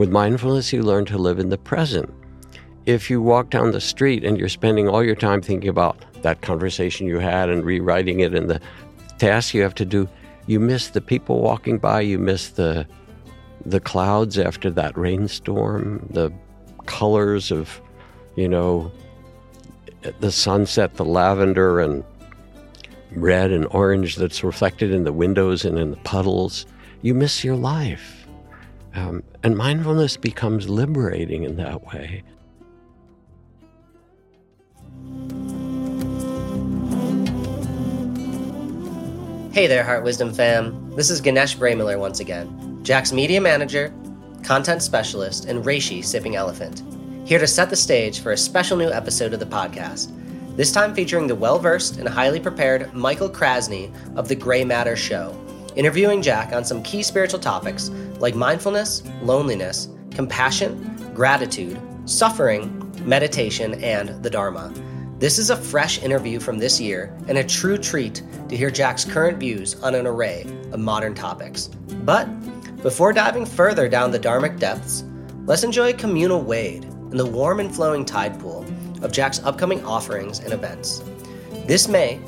With mindfulness, you learn to live in the present. If you walk down the street and you're spending all your time thinking about that conversation you had and rewriting it and the tasks you have to do, you miss the people walking by, you miss the the clouds after that rainstorm, the colors of, you know, the sunset, the lavender and red and orange that's reflected in the windows and in the puddles. You miss your life. Um, and mindfulness becomes liberating in that way. Hey there, Heart Wisdom fam. This is Ganesh Braymiller once again, Jack's media manager, content specialist, and reishi sipping elephant, here to set the stage for a special new episode of the podcast. This time featuring the well versed and highly prepared Michael Krasny of The Gray Matter Show, interviewing Jack on some key spiritual topics like mindfulness, loneliness, compassion, gratitude, suffering, meditation, and the Dharma. This is a fresh interview from this year and a true treat to hear Jack's current views on an array of modern topics. But before diving further down the Dharmic depths, let's enjoy a communal wade in the warm and flowing tide pool of Jack's upcoming offerings and events. This May,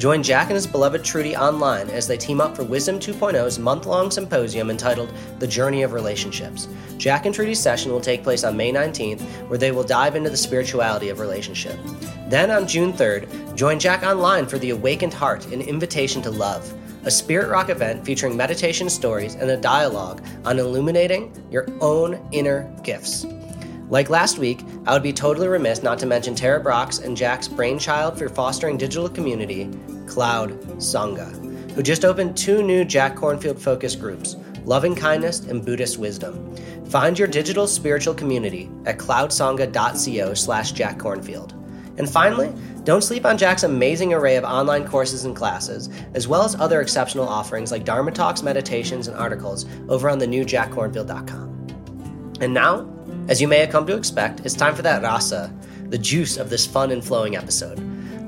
Join Jack and his beloved Trudy online as they team up for Wisdom 2.0's month long symposium entitled The Journey of Relationships. Jack and Trudy's session will take place on May 19th, where they will dive into the spirituality of relationship. Then on June 3rd, join Jack online for The Awakened Heart An Invitation to Love, a spirit rock event featuring meditation stories and a dialogue on illuminating your own inner gifts. Like last week, I would be totally remiss not to mention Tara Brach's and Jack's brainchild for fostering digital community, Cloud Sangha, who just opened two new Jack Kornfield focus groups, Loving Kindness and Buddhist Wisdom. Find your digital spiritual community at cloudsangha.co slash Jack Kornfield. And finally, don't sleep on Jack's amazing array of online courses and classes, as well as other exceptional offerings like Dharma Talks, meditations, and articles over on the new. And now, as you may have come to expect, it's time for that rasa, the juice of this fun and flowing episode.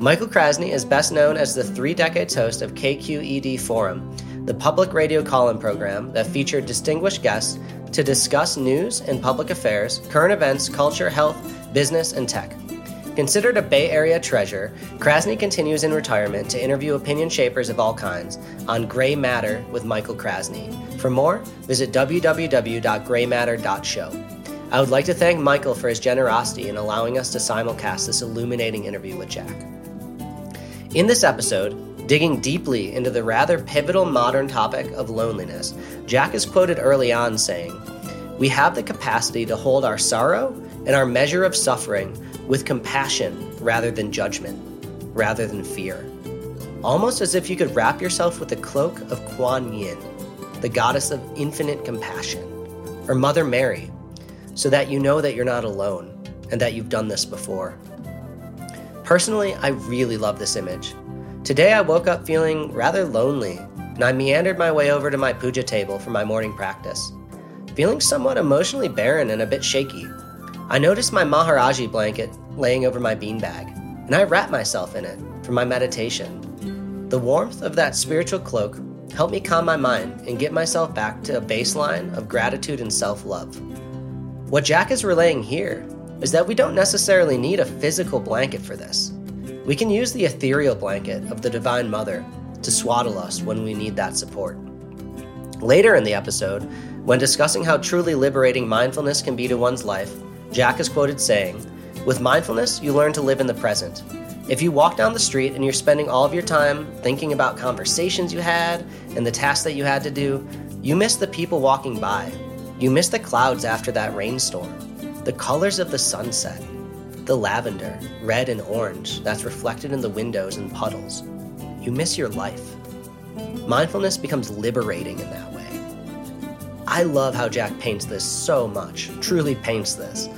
Michael Krasny is best known as the three decades host of KQED Forum, the public radio call in program that featured distinguished guests to discuss news and public affairs, current events, culture, health, business, and tech. Considered a Bay Area treasure, Krasny continues in retirement to interview opinion shapers of all kinds on Gray Matter with Michael Krasny. For more, visit www.graymatter.show. I would like to thank Michael for his generosity in allowing us to simulcast this illuminating interview with Jack. In this episode, digging deeply into the rather pivotal modern topic of loneliness, Jack is quoted early on saying, We have the capacity to hold our sorrow and our measure of suffering with compassion rather than judgment, rather than fear. Almost as if you could wrap yourself with the cloak of Kuan Yin, the goddess of infinite compassion, or Mother Mary, so that you know that you're not alone and that you've done this before. Personally, I really love this image. Today I woke up feeling rather lonely, and I meandered my way over to my puja table for my morning practice. Feeling somewhat emotionally barren and a bit shaky, I noticed my Maharaji blanket laying over my beanbag, and I wrapped myself in it for my meditation. The warmth of that spiritual cloak helped me calm my mind and get myself back to a baseline of gratitude and self love. What Jack is relaying here is that we don't necessarily need a physical blanket for this. We can use the ethereal blanket of the Divine Mother to swaddle us when we need that support. Later in the episode, When discussing how truly liberating mindfulness can be to one's life, Jack is quoted saying, With mindfulness, you learn to live in the present. If you walk down the street and you're spending all of your time thinking about conversations you had and the tasks that you had to do, you miss the people walking by. You miss the clouds after that rainstorm, the colors of the sunset, the lavender, red and orange that's reflected in the windows and puddles. You miss your life. Mindfulness becomes liberating in that way. I love how Jack paints this so much, truly paints this.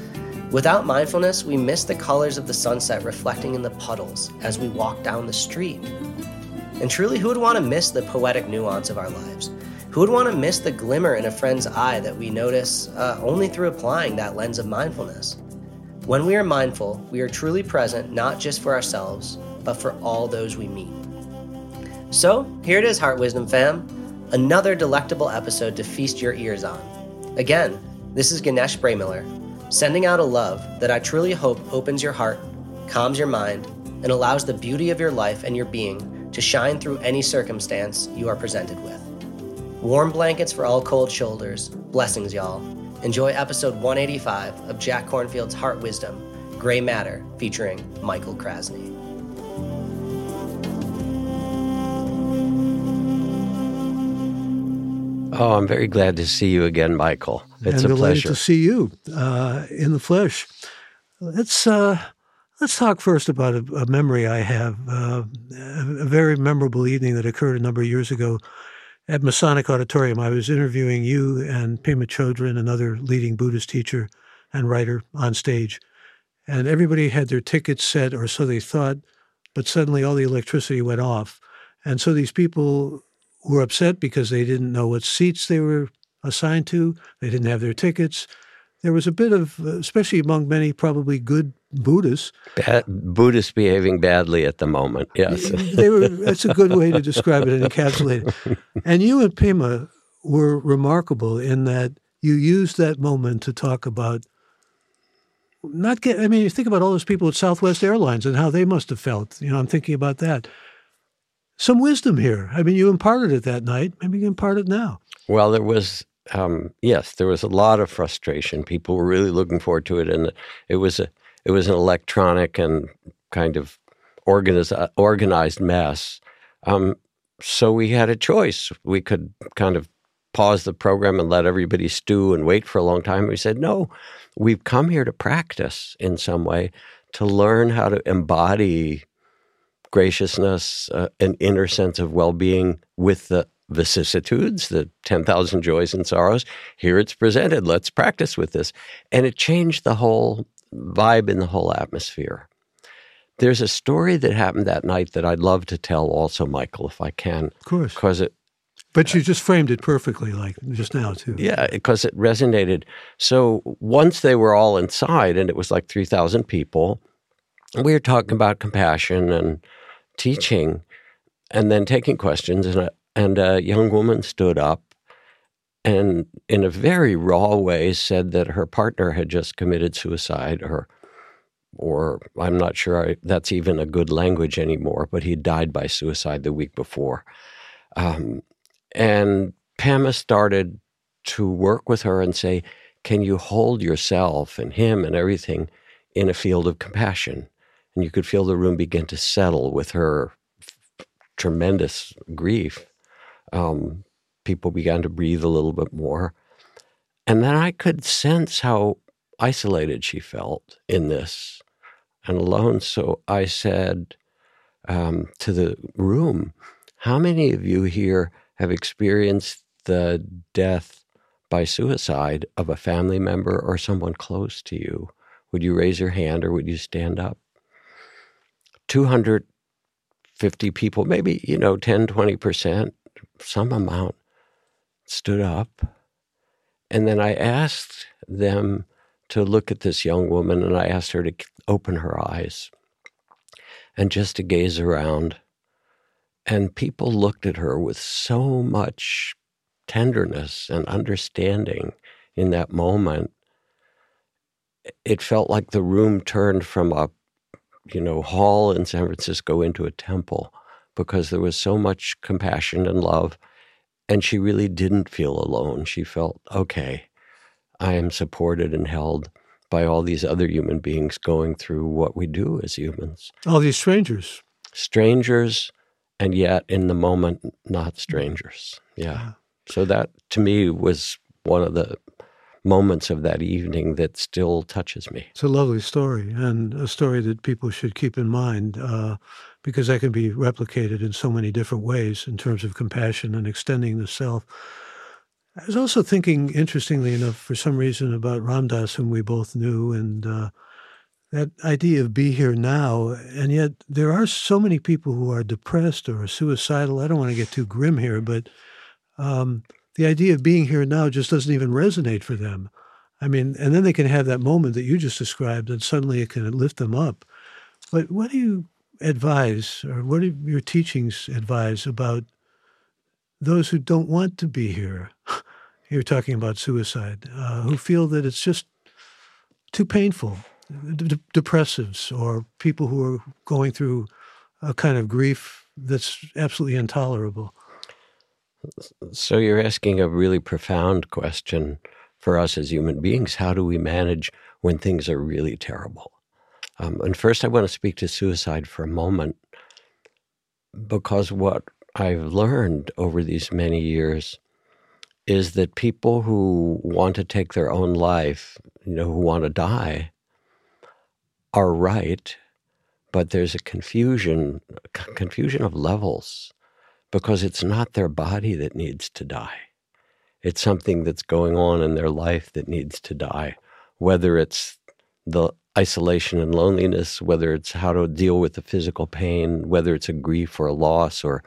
Without mindfulness, we miss the colors of the sunset reflecting in the puddles as we walk down the street. And truly, who would want to miss the poetic nuance of our lives? Who would want to miss the glimmer in a friend's eye that we notice uh, only through applying that lens of mindfulness? When we are mindful, we are truly present not just for ourselves, but for all those we meet. So, here it is, Heart Wisdom fam. Another delectable episode to feast your ears on. Again, this is Ganesh Braymiller, sending out a love that I truly hope opens your heart, calms your mind, and allows the beauty of your life and your being to shine through any circumstance you are presented with. Warm blankets for all cold shoulders. Blessings, y'all. Enjoy episode 185 of Jack Kornfield's Heart Wisdom, Gray Matter, featuring Michael Krasny. Oh, I'm very glad to see you again, Michael. It's and a pleasure. to see you uh, in the flesh. Let's uh, let's talk first about a, a memory I have. Uh, a very memorable evening that occurred a number of years ago at Masonic Auditorium. I was interviewing you and Pema Chodron, another leading Buddhist teacher and writer, on stage, and everybody had their tickets set, or so they thought. But suddenly, all the electricity went off, and so these people were upset because they didn't know what seats they were assigned to. They didn't have their tickets. There was a bit of, uh, especially among many probably good Buddhists. Bad, Buddhists behaving badly at the moment. Yes, they were. That's a good way to describe it and encapsulate it. And you and Pema were remarkable in that you used that moment to talk about not get. I mean, you think about all those people at Southwest Airlines and how they must have felt. You know, I'm thinking about that. Some wisdom here. I mean, you imparted it that night. Maybe you impart it now. Well, there was um, yes, there was a lot of frustration. People were really looking forward to it, and it was a it was an electronic and kind of organized organized mess. Um, so we had a choice. We could kind of pause the program and let everybody stew and wait for a long time. We said, no, we've come here to practice in some way to learn how to embody graciousness, uh, an inner sense of well being with the vicissitudes, the 10,000 joys and sorrows. Here it's presented. Let's practice with this. And it changed the whole vibe in the whole atmosphere. There's a story that happened that night that I'd love to tell also, Michael, if I can. Of course. Because it but you uh, just framed it perfectly, like just now, too. Yeah, because it resonated. So once they were all inside, and it was like 3,000 people, we were talking about compassion and teaching, and then taking questions. And a, and a young woman stood up and, in a very raw way, said that her partner had just committed suicide, or, or I'm not sure I, that's even a good language anymore, but he died by suicide the week before. Um, and Pema started to work with her and say, Can you hold yourself and him and everything in a field of compassion? And you could feel the room begin to settle with her f- tremendous grief. Um, people began to breathe a little bit more. And then I could sense how isolated she felt in this and alone. So I said um, to the room, How many of you here? have experienced the death by suicide of a family member or someone close to you, would you raise your hand or would you stand up? 250 people, maybe, you know, 10, 20%, some amount stood up. And then I asked them to look at this young woman and I asked her to open her eyes and just to gaze around and people looked at her with so much tenderness and understanding in that moment. It felt like the room turned from a, you know, hall in San Francisco into a temple because there was so much compassion and love. And she really didn't feel alone. She felt, okay, I am supported and held by all these other human beings going through what we do as humans. All these strangers. Strangers, and yet in the moment, not strangers. Yeah. So that to me was one of the moments of that evening that still touches me. It's a lovely story and a story that people should keep in mind uh, because that can be replicated in so many different ways in terms of compassion and extending the self. I was also thinking, interestingly enough, for some reason about Ram Dass, whom we both knew, and uh, that idea of be here now. And yet, there are so many people who are depressed or suicidal. I don't want to get too grim here, but um, the idea of being here now just doesn't even resonate for them. I mean, and then they can have that moment that you just described, and suddenly it can lift them up. But what do you advise, or what do your teachings advise about those who don't want to be here? You're talking about suicide, uh, who feel that it's just too painful, depressives, or people who are going through a kind of grief that's absolutely intolerable. So you're asking a really profound question for us as human beings. How do we manage when things are really terrible? Um, and first, I want to speak to suicide for a moment because what I've learned over these many years is that people who want to take their own life, you know, who want to die, are right, but there's a confusion, confusion of levels because it's not their body that needs to die. It's something that's going on in their life that needs to die, whether it's the isolation and loneliness, whether it's how to deal with the physical pain, whether it's a grief or a loss or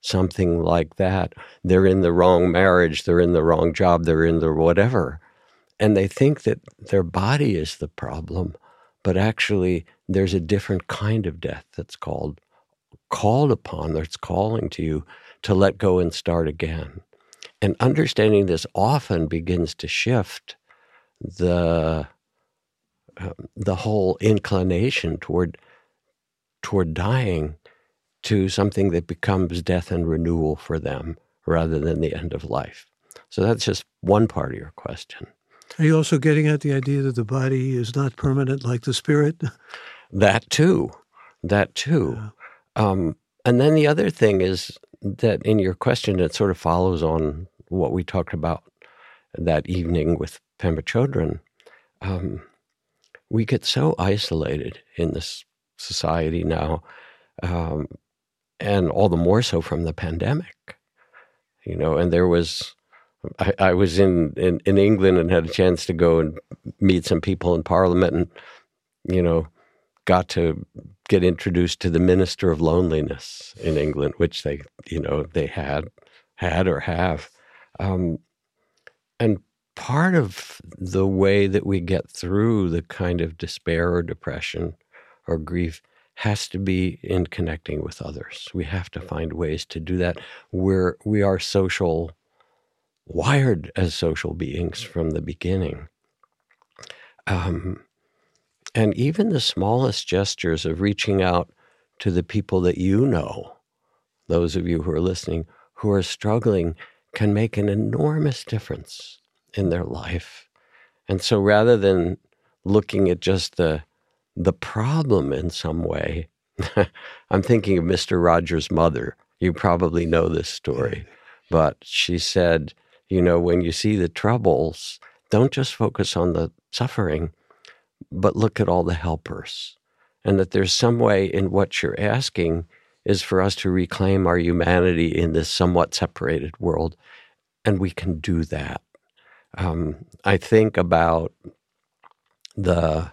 something like that. They're in the wrong marriage, they're in the wrong job, they're in the whatever. And they think that their body is the problem, but actually, there's a different kind of death that's called called upon, that's calling to you to let go and start again. And understanding this often begins to shift the uh, the whole inclination toward toward dying to something that becomes death and renewal for them rather than the end of life. So that's just one part of your question. Are you also getting at the idea that the body is not permanent like the spirit? That too. That too. Yeah. Um, and then the other thing is that in your question, it sort of follows on what we talked about that evening with Pema Chodron. Um, we get so isolated in this society now, um, and all the more so from the pandemic. You know, and there was, I, I was in, in, in England and had a chance to go and meet some people in Parliament, and you know, got to get introduced to the minister of loneliness in England, which they, you know, they had, had or have. Um, and part of the way that we get through the kind of despair or depression or grief has to be in connecting with others. We have to find ways to do that. We're we are social, wired as social beings from the beginning. Um, and even the smallest gestures of reaching out to the people that you know, those of you who are listening, who are struggling, can make an enormous difference in their life. And so rather than looking at just the the problem in some way, I'm thinking of Mr. Rogers' mother. You probably know this story. But she said, you know, when you see the troubles, don't just focus on the suffering, but look at all the helpers. And that there's some way in what you're asking is for us to reclaim our humanity in this somewhat separated world. And we can do that. Um, I think about the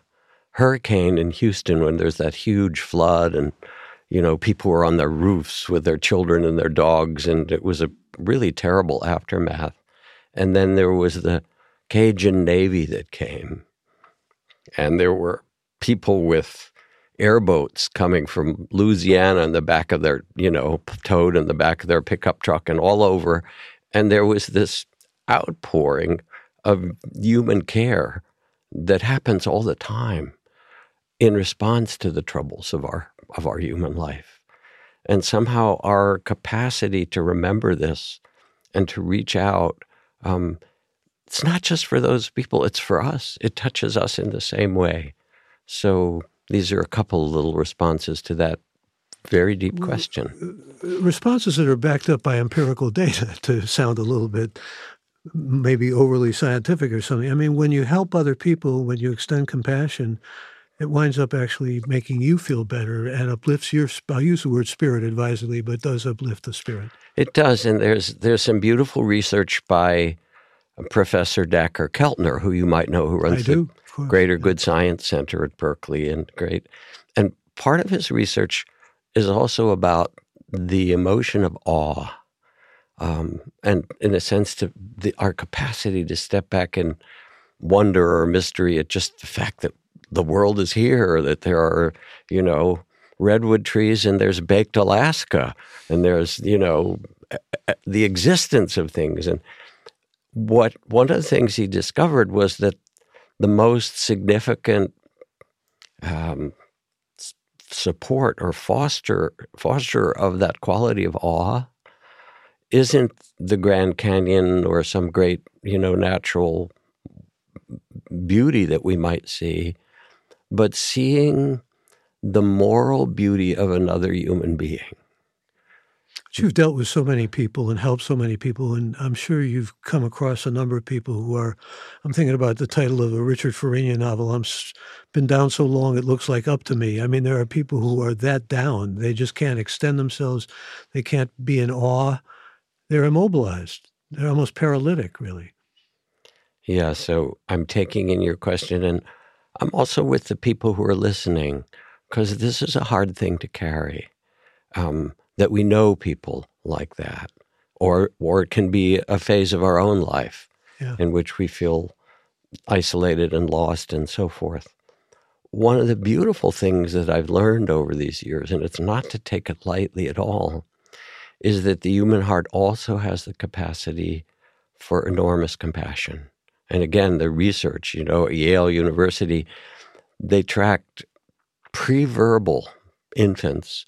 hurricane in Houston when there's that huge flood and you know people were on their roofs with their children and their dogs and it was a really terrible aftermath and then there was the Cajun Navy that came and there were people with airboats coming from Louisiana in the back of their, you know, towed in the back of their pickup truck and all over. And there was this outpouring of human care that happens all the time in response to the troubles of our of our human life. And somehow our capacity to remember this and to reach out. Um, it's not just for those people, it's for us. It touches us in the same way. So these are a couple of little responses to that very deep question. Responses that are backed up by empirical data to sound a little bit maybe overly scientific or something. I mean, when you help other people, when you extend compassion, it winds up actually making you feel better and uplifts your. I'll use the word spirit advisedly, but does uplift the spirit. It does, and there's there's some beautiful research by uh, Professor Dacher Keltner, who you might know, who runs the Greater Good Science Center at Berkeley, and great. And part of his research is also about the emotion of awe, um, and in a sense, to the, our capacity to step back and wonder or mystery at just the fact that the world is here, that there are, you know, redwood trees and there's baked Alaska and there's, you know, the existence of things. And what one of the things he discovered was that the most significant um, support or foster foster of that quality of awe isn't the Grand Canyon or some great, you know, natural beauty that we might see, but seeing the moral beauty of another human being. You've dealt with so many people and helped so many people, and I'm sure you've come across a number of people who are. I'm thinking about the title of a Richard Farina novel. I'm been down so long it looks like up to me. I mean, there are people who are that down; they just can't extend themselves. They can't be in awe. They're immobilized. They're almost paralytic, really. Yeah. So I'm taking in your question, and I'm also with the people who are listening because this is a hard thing to carry. Um, that we know people like that, or or it can be a phase of our own life yeah. in which we feel isolated and lost and so forth. One of the beautiful things that I've learned over these years, and it's not to take it lightly at all, is that the human heart also has the capacity for enormous compassion. And again, the research, you know, at Yale University, they tracked pre-verbal infants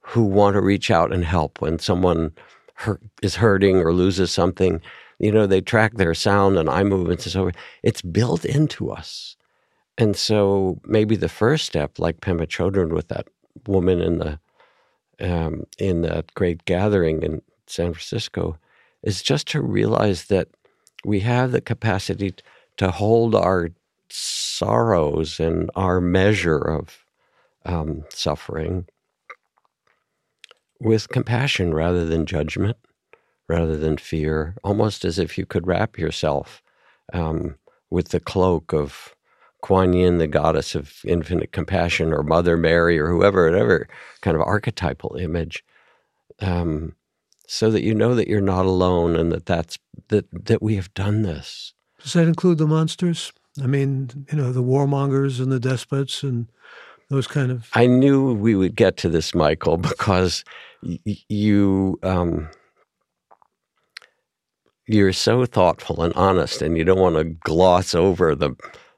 who want to reach out and help when someone hurt, is hurting or loses something. You know, they track their sound and eye movements and so on. It's built into us. And so maybe the first step, like Pema Chodron with that woman in the um, in that great gathering in San Francisco, is just to realize that we have the capacity to hold our sorrows and our measure of um, suffering with compassion rather than judgment, rather than fear, almost as if you could wrap yourself um, with the cloak of Kuan Yin, the goddess of infinite compassion, or Mother Mary, or whoever, whatever kind of archetypal image, um, so that you know that you're not alone and that that's that that we have done this. Does that include the monsters? I mean, you know, the warmongers and the despots and those kind of. I knew we would get to this, Michael, because y- you um, you're so thoughtful and honest, and you don't want to gloss over the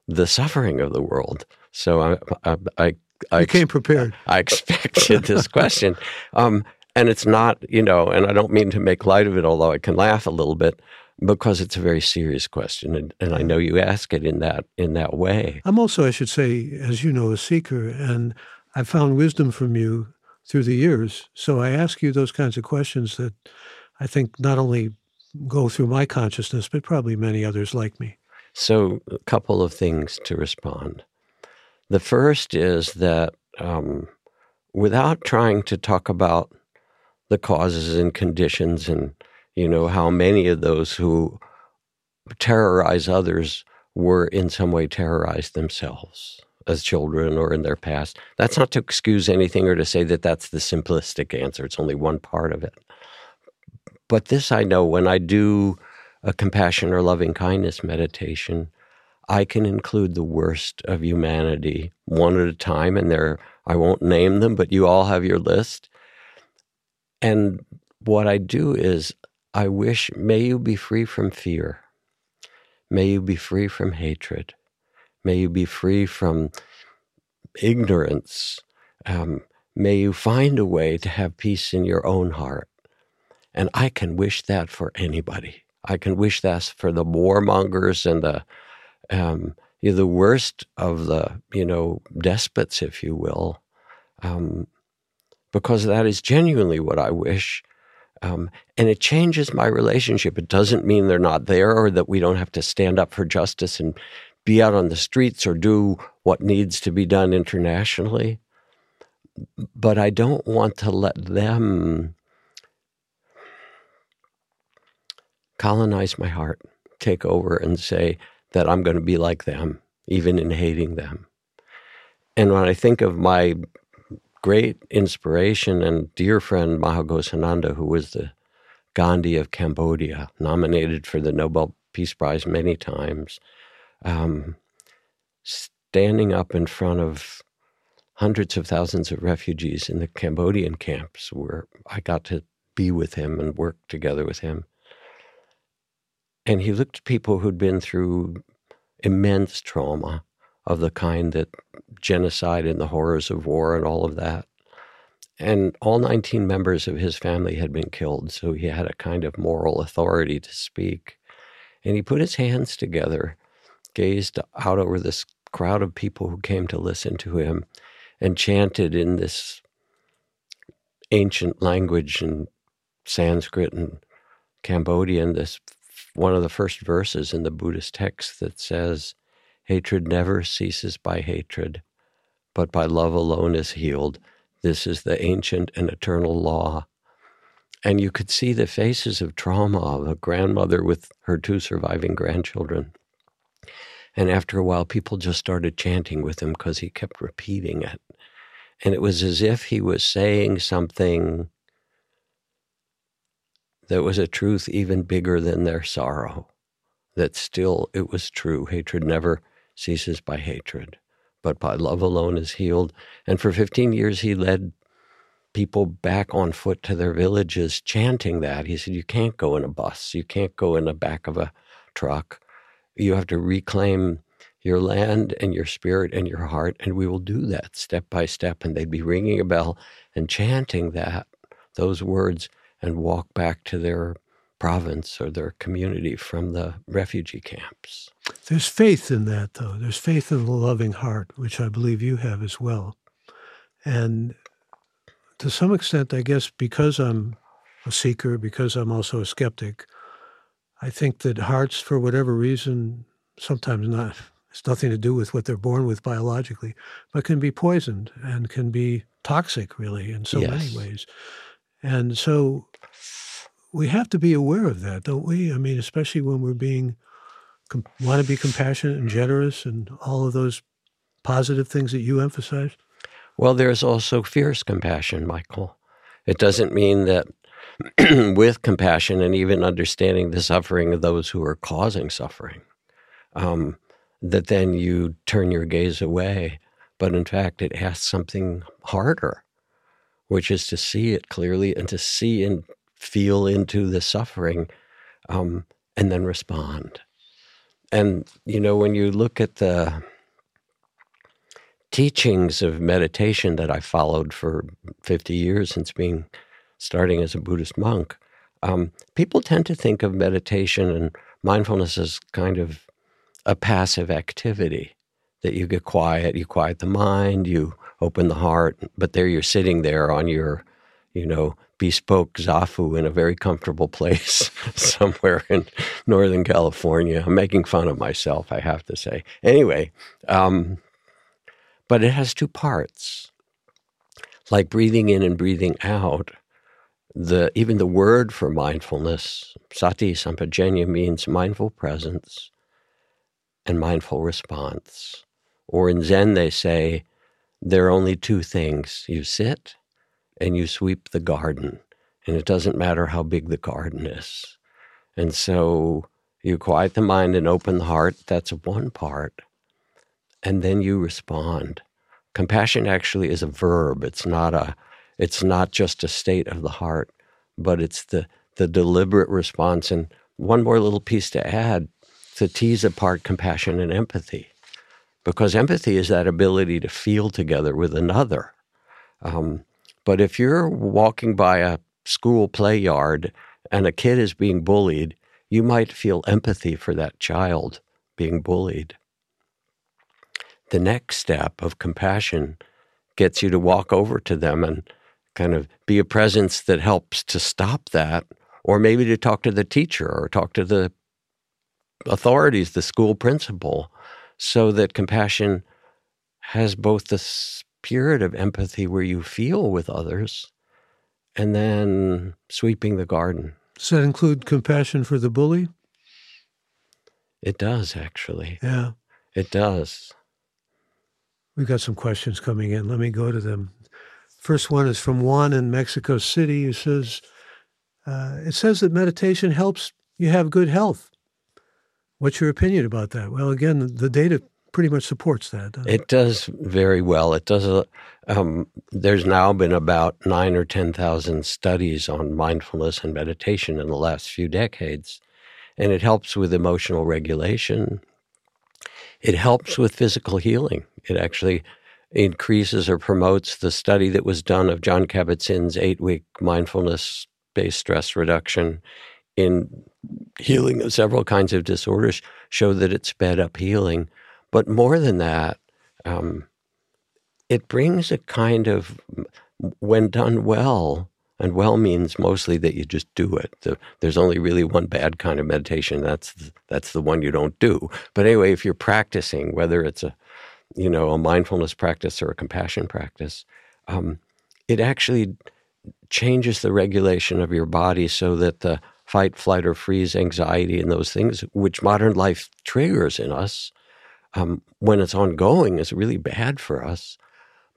the suffering of the world. So I I, I, I you came prepared. I expected this question, um, and it's not you know, and I don't mean to make light of it, although I can laugh a little bit because it's a very serious question, and, and I know you ask it in that in that way. I'm also, I should say, as you know, a seeker, and I've found wisdom from you through the years. So I ask you those kinds of questions that I think not only go through my consciousness, but probably many others like me. So, a couple of things to respond. The first is that um, without trying to talk about the causes and conditions and you know, how many of those who terrorize others were in some way terrorized themselves as children or in their past. That's not to excuse anything or to say that that's the simplistic answer. It's only one part of it. But this I know when I do a compassion or loving kindness meditation, I can include the worst of humanity one at a time. And there, I won't name them, but you all have your list. And what I do is I wish, may you be free from fear. May you be free from hatred. May you be free from ignorance. Um, may you find a way to have peace in your own heart. And I can wish that for anybody. I can wish that for the warmongers and the um, you know, the worst of the you know despots, if you will, um, because that is genuinely what I wish. Um, and it changes my relationship. It doesn't mean they're not there or that we don't have to stand up for justice and be out on the streets or do what needs to be done internationally. But I don't want to let them colonize my heart, take over and say that I'm going to be like them, even in hating them. And when I think of my great inspiration and dear friend Maha who was the Gandhi of Cambodia, nominated for the Nobel Peace Prize many times, um, standing up in front of hundreds of thousands of refugees in the Cambodian camps where I got to be with him and work together with him. And he looked at people who'd been through immense trauma of the kind that genocide and the horrors of war and all of that. And all 19 members of his family had been killed, so he had a kind of moral authority to speak. And he put his hands together, gazed out over this crowd of people who came to listen to him, and chanted in this ancient language in Sanskrit and Cambodian this one of the first verses in the Buddhist text that says, Hatred never ceases by hatred, but by love alone is healed. This is the ancient and eternal law. And you could see the faces of trauma of a grandmother with her two surviving grandchildren. And after a while, people just started chanting with him because he kept repeating it. And it was as if he was saying something that was a truth even bigger than their sorrow, that still it was true. Hatred never ceases by hatred, but by love alone is healed. And for 15 years, he led people back on foot to their villages chanting that. He said, You can't go in a bus, you can't go in the back of a truck. You have to reclaim your land and your spirit and your heart, and we will do that step by step. And they'd be ringing a bell and chanting that, those words and walk back to their province or their community from the refugee camps. There's faith in that, though. There's faith in the loving heart, which I believe you have as well. And to some extent, I guess because I'm a seeker, because I'm also a skeptic, I think that hearts, for whatever reason, sometimes not, it's nothing to do with what they're born with biologically, but can be poisoned and can be toxic, really, in so yes. many ways. And so we have to be aware of that, don't we? I mean, especially when we're being want to be compassionate and generous and all of those positive things that you emphasize. Well, there's also fierce compassion, Michael. It doesn't mean that with compassion and even understanding the suffering of those who are causing suffering, um, that then you turn your gaze away. But in fact, it asks something harder which is to see it clearly and to see and feel into the suffering um, and then respond. And, you know, when you look at the teachings of meditation that I followed for 50 years since being starting as a Buddhist monk, um, people tend to think of meditation and mindfulness as kind of a passive activity that you get quiet, you quiet the mind, you open the heart, but there you're sitting there on your, you know, bespoke zafu in a very comfortable place somewhere in Northern California. I'm making fun of myself, I have to say. Anyway, um, but it has two parts. Like breathing in and breathing out, the even the word for mindfulness, sati sampajanya means mindful presence and mindful response. Or in Zen they say there are only two things you sit and you sweep the garden. And it doesn't matter how big the garden is. And so you quiet the mind and open the heart. That's one part. And then you respond. Compassion actually is a verb. It's not a it's not just a state of the heart, but it's the the deliberate response. And one more little piece to add to tease apart compassion and empathy because empathy is that ability to feel together with another. Um, but if you're walking by a school play yard and a kid is being bullied, you might feel empathy for that child being bullied. The next step of compassion gets you to walk over to them and kind of be a presence that helps to stop that, or maybe to talk to the teacher or talk to the authorities, the school principal, so that compassion has both the spirit of empathy where you feel with others and then sweeping the garden. Does that include compassion for the bully? It does, actually. Yeah. It does. We've got some questions coming in. Let me go to them. First one is from Juan in Mexico City who says, uh, It says that meditation helps you have good health. What's your opinion about that? Well, again, the data pretty much supports that. It does very well. It does. Uh, um, there's now been about nine or ten thousand studies on mindfulness and meditation in the last few decades, and it helps with emotional regulation. It helps with physical healing. It actually increases or promotes the study that was done of Jon Kabat-Zinn's eight-week mindfulness-based stress reduction in healing of several kinds of disorders. Show that it sped up healing but more than that, um, it brings a kind of, when done well, and well means mostly that you just do it. The, there's only really one bad kind of meditation. That's the, that's the one you don't do. But anyway, if you're practicing, whether it's a you know a mindfulness practice or a compassion practice, um, it actually changes the regulation of your body so that the fight, flight, or freeze anxiety and those things which modern life triggers in us um, when it's ongoing is really bad for us.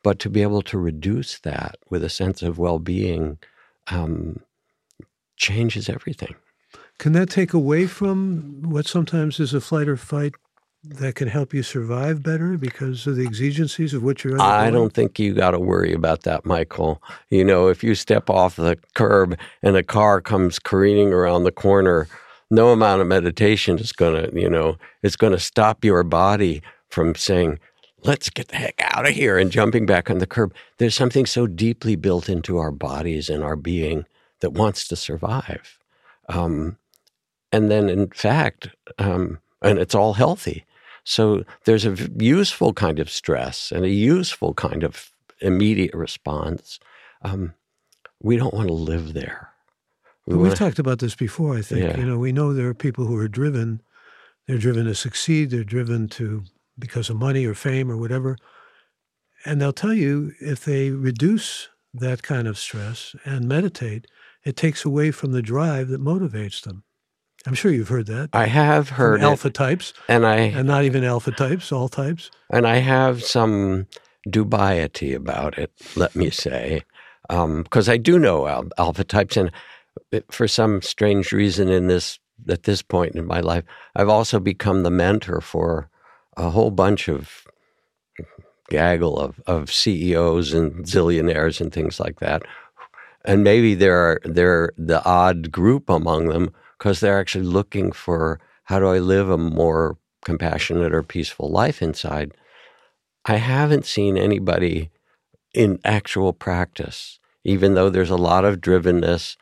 But to be able to reduce that with a sense of well being um, changes everything. Can that take away from what sometimes is a flight or fight that can help you survive better because of the exigencies of what you're undergoing? I don't think you got to worry about that, Michael. You know, if you step off the curb and a car comes careening around the corner, no amount of meditation is going to, you know, it's going to stop your body from saying, let's get the heck out of here and jumping back on the curb. There's something so deeply built into our bodies and our being that wants to survive. Um, and then, in fact, um, and it's all healthy. So there's a useful kind of stress and a useful kind of immediate response. Um, we don't want to live there. We We've talked about this before, I think. Yeah. You know, we know there are people who are driven, they're driven to succeed, they're driven to because of money or fame or whatever. And they'll tell you if they reduce that kind of stress and meditate, it takes away from the drive that motivates them. I'm sure you've heard that. I have heard alpha types, and I and not even alpha types, all types. And I have some dubiety about it. Let me say, because um, I do know alpha types, and for some strange reason in this at this point in my life, I've also become the mentor for a whole bunch of gaggle of, of CEOs and zillionaires and things like that. And maybe they're they're the odd group among them because they're actually looking for how do I live a more compassionate or peaceful life inside. I haven't seen anybody in actual practice, even though there's a lot of drivenness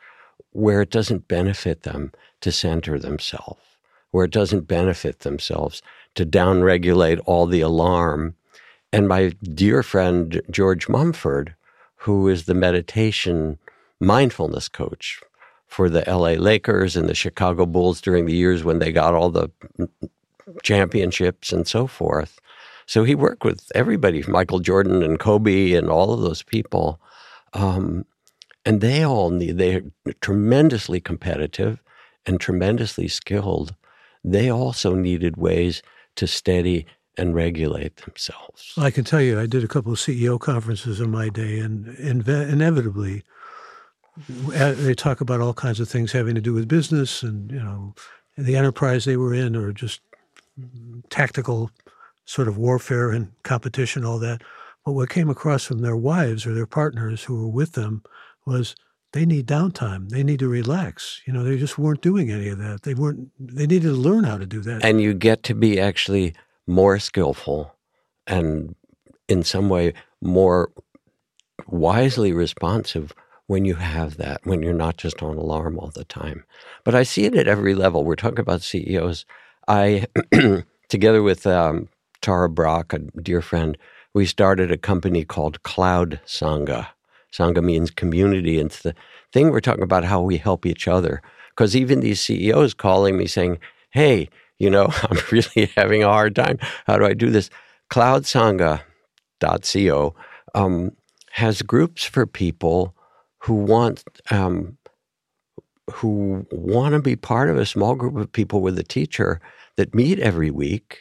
where it doesn't benefit them to center themselves, where it doesn't benefit themselves to downregulate all the alarm. And my dear friend George Mumford, who is the meditation mindfulness coach for the LA Lakers and the Chicago Bulls during the years when they got all the championships and so forth. So he worked with everybody, Michael Jordan and Kobe and all of those people. Um, and they all need, they're tremendously competitive and tremendously skilled. They also needed ways to steady and regulate themselves. I can tell you, I did a couple of CEO conferences in my day, and inve- inevitably, they talk about all kinds of things having to do with business and you know the enterprise they were in, or just tactical sort of warfare and competition, all that. But what came across from their wives or their partners who were with them was they need downtime. They need to relax. You know, they just weren't doing any of that. They weren't. They needed to learn how to do that. And you get to be actually more skillful, and in some way more wisely responsive when you have that, when you're not just on alarm all the time. But I see it at every level. We're talking about CEOs. I, together with um, Tara Brach, a dear friend, we started a company called Cloud Sangha. Sangha means community. And it's the thing we're talking about how we help each other. Because even these CEOs calling me saying, hey, you know, I'm really having a hard time. How do I do this? CloudSangha.co um, has groups for people who want um, who want to be part of a small group of people with a teacher that meet every week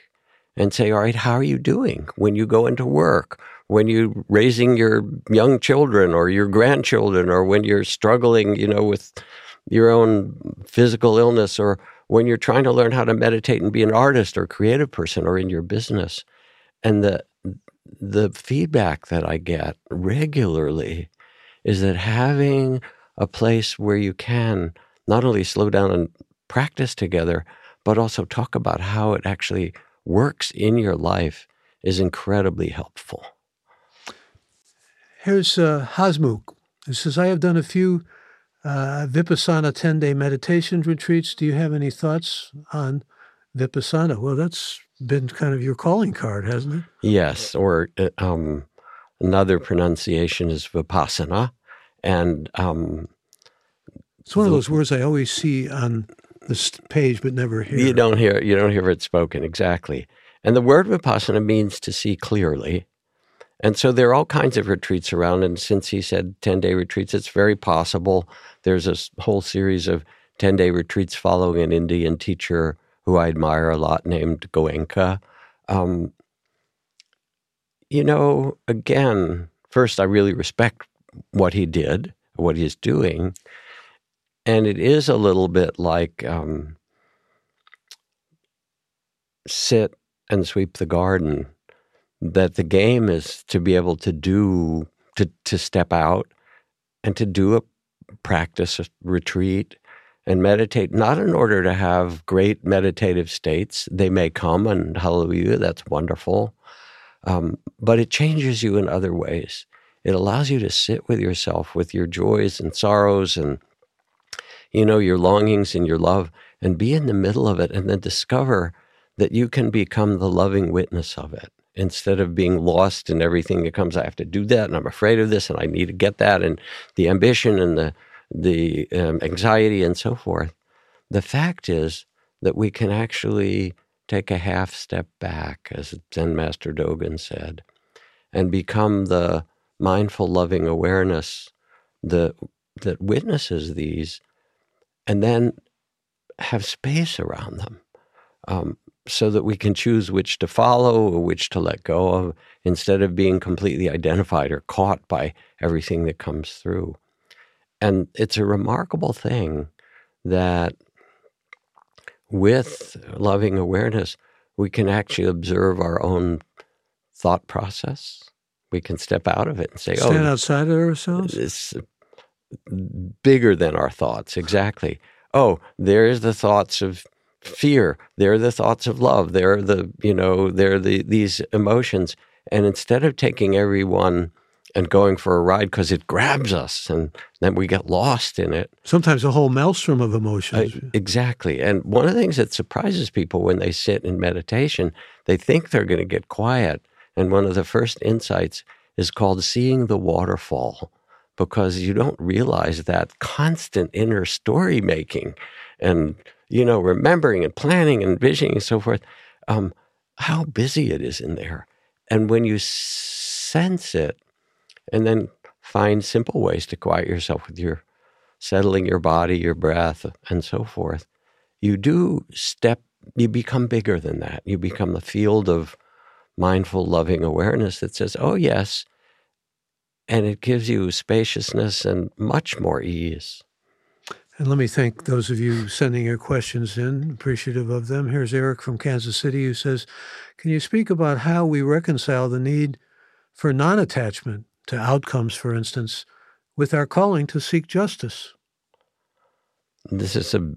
and say, all right, how are you doing when you go into work, when you're raising your young children or your grandchildren, or when you're struggling, you know, with your own physical illness, or when you're trying to learn how to meditate and be an artist or creative person or in your business. And the the feedback that I get regularly is that having a place where you can not only slow down and practice together, but also talk about how it actually works in your life is incredibly helpful. Here's uh, Hasmukh. He says, I have done a few uh, Vipassana 10 day meditation retreats. Do you have any thoughts on Vipassana? Well, that's been kind of your calling card, hasn't it? Yes, or uh, um, another pronunciation is Vipassana. And um, it's one of those words I always see on this page but never hear. You don't hear you don't hear it spoken exactly. And the word vipassana means to see clearly. And so there are all kinds of retreats around. And since he said 10 day retreats, it's very possible there's a whole series of 10 day retreats following an Indian teacher who I admire a lot named Goenka. Um, you know, again, first, I really respect what he did, what he's doing. And it is a little bit like um, sit and sweep the garden. That the game is to be able to do, to, to step out and to do a practice, a retreat, and meditate, not in order to have great meditative states. They may come, and hallelujah, that's wonderful. Um, but it changes you in other ways. It allows you to sit with yourself, with your joys and sorrows and you know, your longings and your love, and be in the middle of it, and then discover that you can become the loving witness of it instead of being lost in everything that comes. I have to do that, and I'm afraid of this, and I need to get that, and the ambition and the the um, anxiety and so forth. The fact is that we can actually take a half step back, as Zen Master Dogen said, and become the mindful, loving awareness that that witnesses these and then have space around them um, so that we can choose which to follow or which to let go of instead of being completely identified or caught by everything that comes through. And it's a remarkable thing that with loving awareness, we can actually observe our own thought process. We can step out of it and say, Oh, Stand "Oh, outside of ourselves." Bigger than our thoughts. Exactly. Oh, there's the thoughts of fear. There are the thoughts of love. There are the, you know, there are the, these emotions. And instead of taking everyone and going for a ride because it grabs us and then we get lost in it. Sometimes a whole maelstrom of emotions. Uh, exactly. And one of the things that surprises people when they sit in meditation, they think they're going to get quiet. And one of the first insights is called seeing the waterfall because you don't realize that constant inner story making and you know remembering and planning and visioning and so forth um, how busy it is in there. And when you sense it and then find simple ways to quiet yourself with your settling your body your breath and so forth you do step you become bigger than that. You become the field of mindful loving awareness that says oh yes and it gives you spaciousness and much more ease. And let me thank those of you sending your questions in, appreciative of them. Here's Eric from Kansas City who says, Can you speak about how we reconcile the need for non attachment to outcomes, for instance, with our calling to seek justice? This is a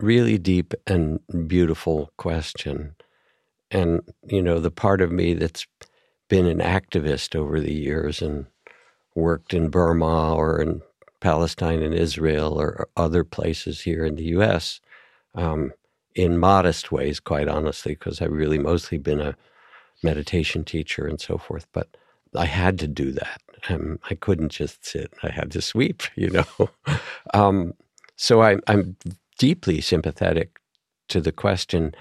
really deep and beautiful question. And, you know, the part of me that's been an activist over the years and worked in Burma or in Palestine and Israel or other places here in the U.S. Um, in modest ways, quite honestly, because I've really mostly been a meditation teacher and so forth. But I had to do that. Um, I couldn't just sit. I had to sweep, you know. um, so I, I'm deeply sympathetic to the question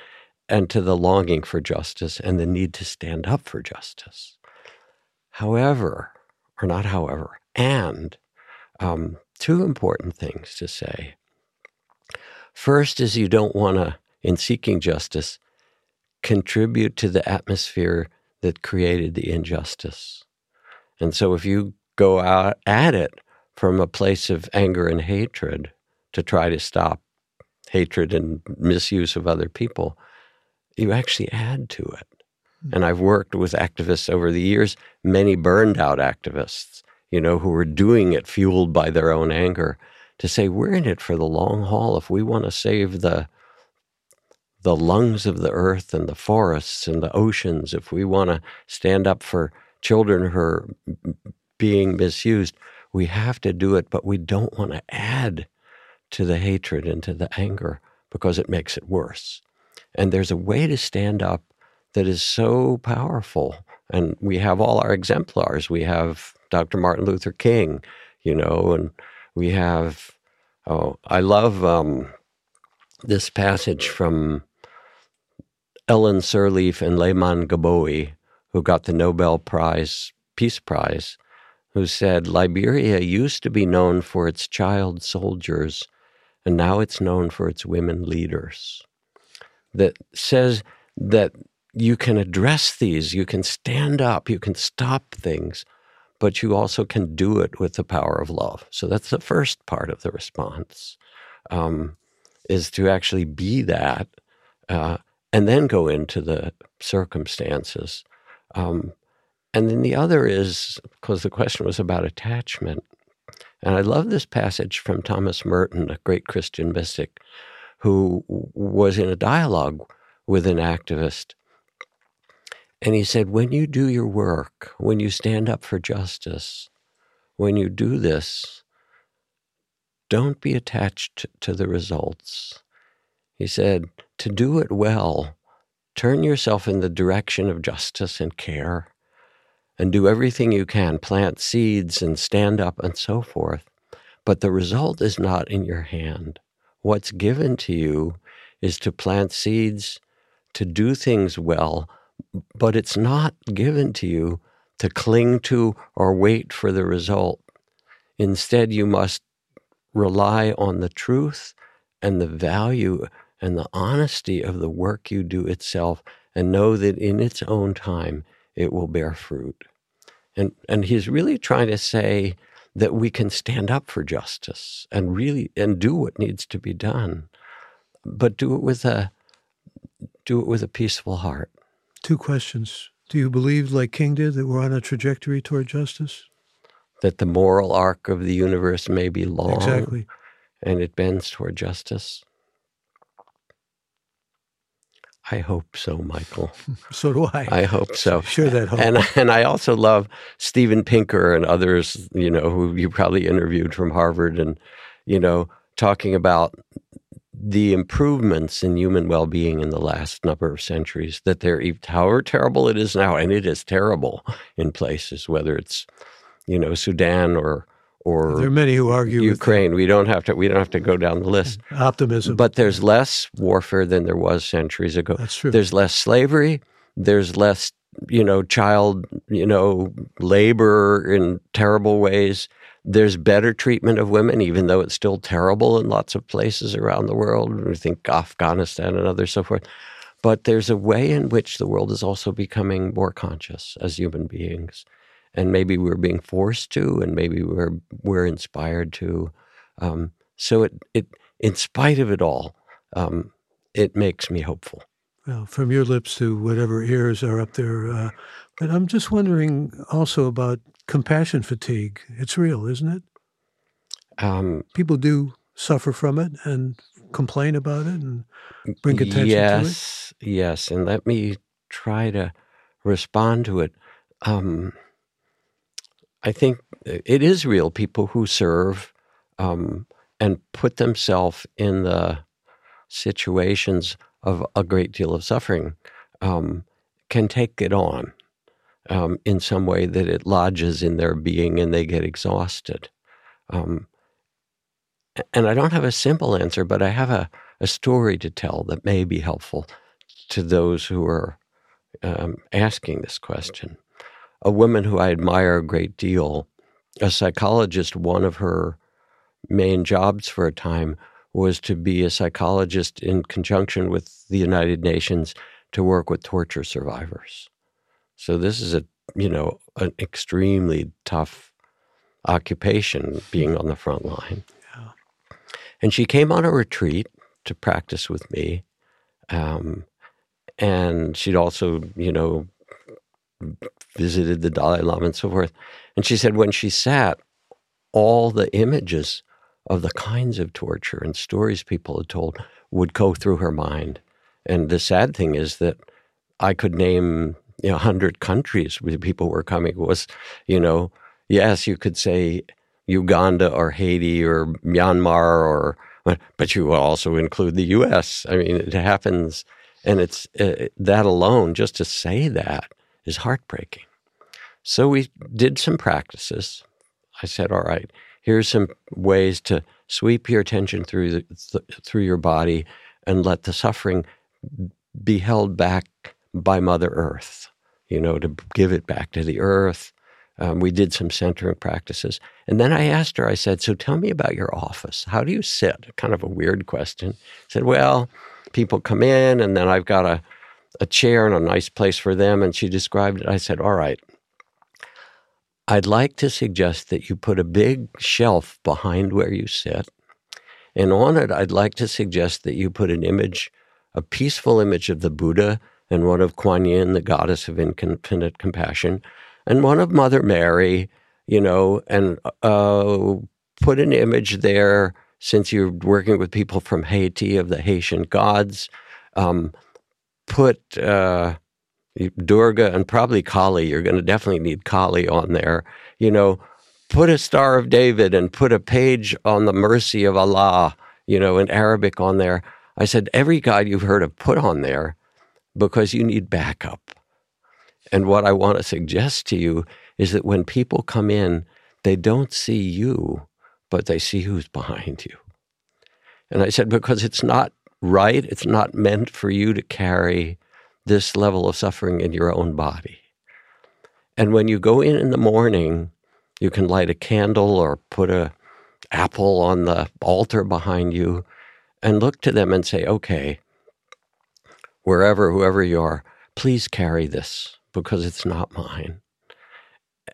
and to the longing for justice and the need to stand up for justice. However, or not however, and um, two important things to say. First is you don't want to, in seeking justice, contribute to the atmosphere that created the injustice. And so if you go out at it from a place of anger and hatred to try to stop hatred and misuse of other people, you actually add to it. And I've worked with activists over the years, many burned out activists, you know, who were doing it fueled by their own anger, to say we're in it for the long haul. If we want to save the the lungs of the earth and the forests and the oceans, if we want to stand up for children who are being misused, we have to do it, but we don't want to add to the hatred and to the anger because it makes it worse. And there's a way to stand up that is so powerful. And we have all our exemplars. We have Dr. Martin Luther King, you know, and we have, oh, I love um, this passage from Ellen Sirleaf and Leymah Gbowee, who got the Nobel Prize, Peace Prize, who said Liberia used to be known for its child soldiers, and now it's known for its women leaders. That says that you can address these, you can stand up, you can stop things, but you also can do it with the power of love. So that's the first part of the response, um, is to actually be that. Uh, and then go into the circumstances. Um, and then the other is because the question was about attachment. And I love this passage from Thomas Merton, a great Christian mystic, who was in a dialogue with an activist. And he said, When you do your work, when you stand up for justice, when you do this, don't be attached to the results. He said, to do it well, turn yourself in the direction of justice and care and do everything you can, plant seeds and stand up and so forth. But the result is not in your hand. What's given to you is to plant seeds, to do things well, but it's not given to you to cling to or wait for the result. Instead, you must rely on the truth and the value and the honesty of the work you do itself and know that in its own time it will bear fruit. And, and he's really trying to say that we can stand up for justice and really and do what needs to be done, but do it with a do it with a peaceful heart. Two questions. Do you believe, like King did, that we're on a trajectory toward justice? That the moral arc of the universe may be long exactly. and it bends toward justice? I hope so, Michael. So do I. I hope so. Sure, that hope. And and I also love Steven Pinker and others, you know, who you probably interviewed from Harvard, and you know, talking about the improvements in human well-being in the last number of centuries. That they're however terrible it is now, and it is terrible in places, whether it's you know Sudan or or there are many who argue Ukraine. We don't have to. We don't have to go down the list. Optimism, but there's less warfare than there was centuries ago. That's true. There's less slavery. There's less, you know, child, you know, labor in terrible ways. There's better treatment of women, even though it's still terrible in lots of places around the world. We think Afghanistan and others, so forth. But there's a way in which the world is also becoming more conscious as human beings and maybe we're being forced to, and maybe we're we're inspired to. Um, so it it in spite of it all, um, it makes me hopeful. Well, from your lips to whatever ears are up there. Uh, but I'm just wondering also about compassion fatigue. It's real, isn't it? Um, People do suffer from it and complain about it and bring attention yes, to it. Yes, and let me try to respond to it. Um, I think it is real. People who serve um, and put themselves in the situations of a great deal of suffering um, can take it on um, in some way that it lodges in their being and they get exhausted. Um, and I don't have a simple answer, but I have a, a story to tell that may be helpful to those who are um, asking this question. A woman who I admire a great deal, a psychologist, one of her main jobs for a time was to be a psychologist in conjunction with the United Nations to work with torture survivors. So this is a you know an extremely tough occupation being on the front line. Yeah. And she came on a retreat to practice with me, um, and she'd also you know visited the Dalai Lama and so forth. And she said when she sat, all the images of the kinds of torture and stories people had told would go through her mind. And the sad thing is that I could name you know, 100 countries where people were coming. Was, you know, yes, you could say Uganda or Haiti or Myanmar or, but you also include the U.S. I mean, it happens, and it's uh, that alone, just to say that is heartbreaking. So we did some practices. I said, all right, here's some ways to sweep your attention through the, th- through your body and let the suffering be held back by Mother Earth. You know, to give it back to the earth. Um, we did some centering practices, and then I asked her. I said, "So tell me about your office. How do you sit?" Kind of a weird question. I said, "Well, people come in, and then I've got a a chair and a nice place for them." And she described it. I said, "All right, I'd like to suggest that you put a big shelf behind where you sit. And on it, I'd like to suggest that you put an image, a peaceful image of the Buddha and one of Kuan Yin, the goddess of infinite compassion, and one of Mother Mary, you know, and uh, put an image there since you're working with people from Haiti of the Haitian gods. Um, put uh, Durga and probably Kali. You're going to definitely need Kali on there. You know, put a Star of David and put a page on the mercy of Allah, you know, in Arabic on there. I said, every God you've heard of, put on there because you need backup. And what I want to suggest to you is that when people come in, they don't see you, but they see who's behind you. And I said, because it's not right, it's not meant for you to carry this level of suffering in your own body. And when you go in in the morning, you can light a candle or put a apple on the altar behind you and look to them and say, okay, wherever, whoever you are, please carry this because it's not mine.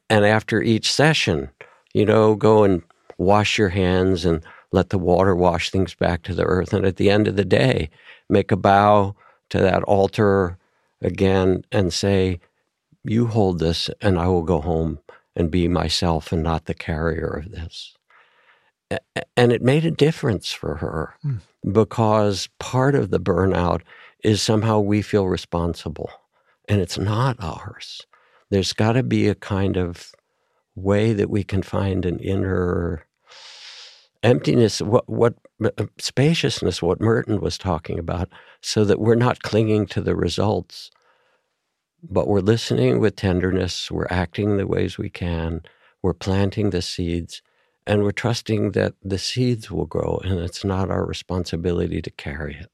And after each session, you know, go and wash your hands and let the water wash things back to the earth. And at the end of the day, make a bow to that altar again and say, You hold this, and I will go home and be myself and not the carrier of this. And it made a difference for her mm. because part of the burnout is somehow we feel responsible and it's not ours. There's got to be a kind of way that we can find an inner emptiness, what, what uh, spaciousness, what Merton was talking about, so that we're not clinging to the results, but we're listening with tenderness, we're acting the ways we can, we're planting the seeds, and we're trusting that the seeds will grow, and it's not our responsibility to carry it.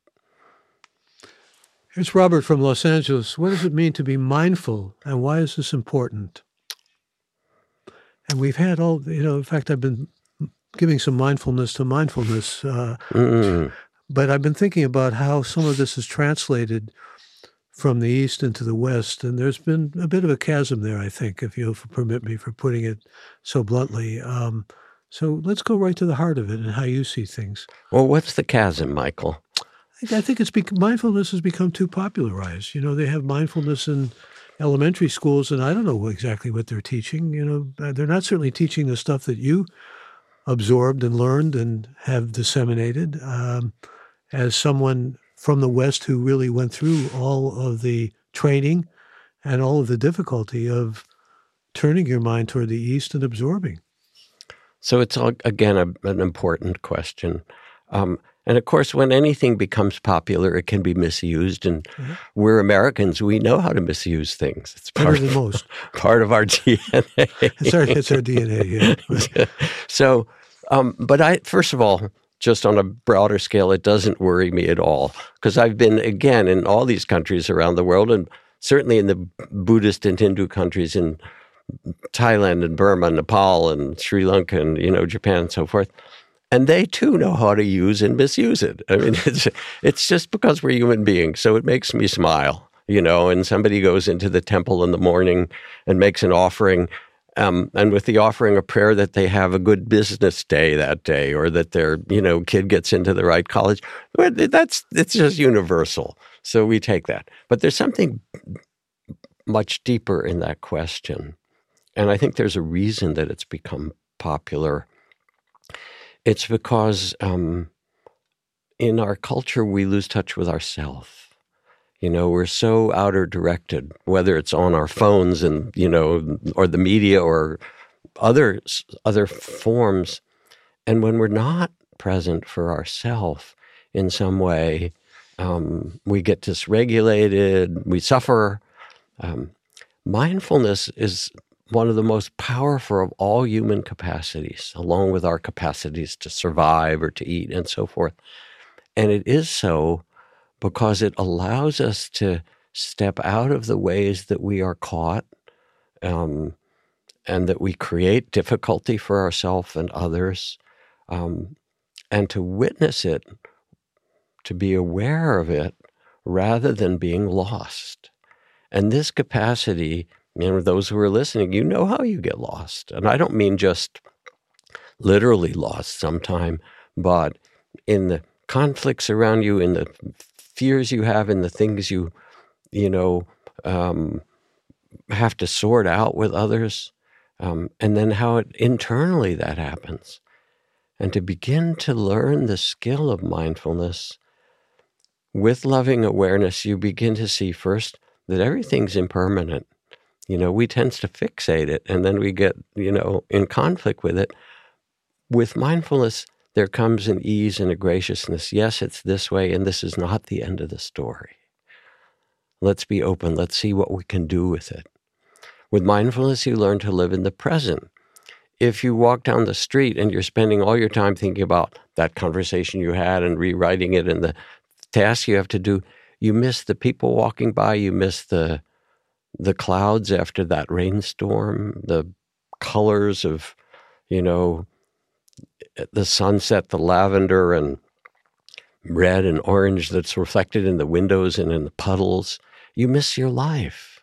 Here's Robert from Los Angeles. What does it mean to be mindful, and why is this important? And we've had all, you know, in fact, I've been giving some mindfulness to mindfulness. Uh, mm. But I've been thinking about how some of this is translated from the east into the west, and there's been a bit of a chasm there. I think, if you'll permit me for putting it so bluntly. Um, so let's go right to the heart of it and how you see things. Well, what's the chasm, Michael? I think it's mindfulness has become too popularized. You know, they have mindfulness in elementary schools, and I don't know exactly what they're teaching. You know, they're not certainly teaching the stuff that you absorbed and learned and have disseminated. Um, as someone from the West who really went through all of the training and all of the difficulty of turning your mind toward the East and absorbing. So it's again a, an important question. Um, and of course, when anything becomes popular, it can be misused. And mm-hmm. we're Americans; we know how to misuse things. It's part Better than most. Part of our DNA. it's our it's our DNA. Yeah. so, um, but I first of all, just on a broader scale, it doesn't worry me at all because I've been again in all these countries around the world, and certainly in the Buddhist and Hindu countries in Thailand and Burma, Nepal and Sri Lanka and you know Japan and so forth and they too know how to use and misuse it. I mean, it's it's just because we're human beings, so it makes me smile, you know. And somebody goes into the temple in the morning and makes an offering, um, and with the offering a prayer that they have a good business day that day, or that their you know kid gets into the right college. That's it's just universal. So we take that, but there's something much deeper in that question, and I think there's a reason that it's become popular it's because um, in our culture we lose touch with ourself. You know, we're so outer directed, whether it's on our phones and you know, or the media or other other forms, and when we're not present for ourself in some way, um, we get dysregulated, we suffer. Um, mindfulness is one of the most powerful of all human capacities, along with our capacities to survive or to eat and so forth. And it is so because it allows us to step out of the ways that we are caught um, and that we create difficulty for ourselves and others, um, and to witness it, to be aware of it, rather than being lost. And this capacity know, those who are listening, you know how you get lost. And I don't mean just literally lost sometime, but in the conflicts around you, in the fears you have, in the things you, you know, um, have to sort out with others, um, and then how it internally that happens. And to begin to learn the skill of mindfulness with loving awareness, you begin to see first that everything's impermanent you know, we tend to fixate it and then we get, you know, in conflict with it. With mindfulness, there comes an ease and a graciousness. Yes, it's this way, and this is not the end of the story. Let's be open. Let's see what we can do with it. With mindfulness, you learn to live in the present. If you walk down the street and you're spending all your time thinking about that conversation you had and rewriting it and the task you have to do, you miss the people walking by, you miss the the clouds after that rainstorm, the colors of, you know, the sunset, the lavender and red and orange that's reflected in the windows and in the puddles. You miss your life.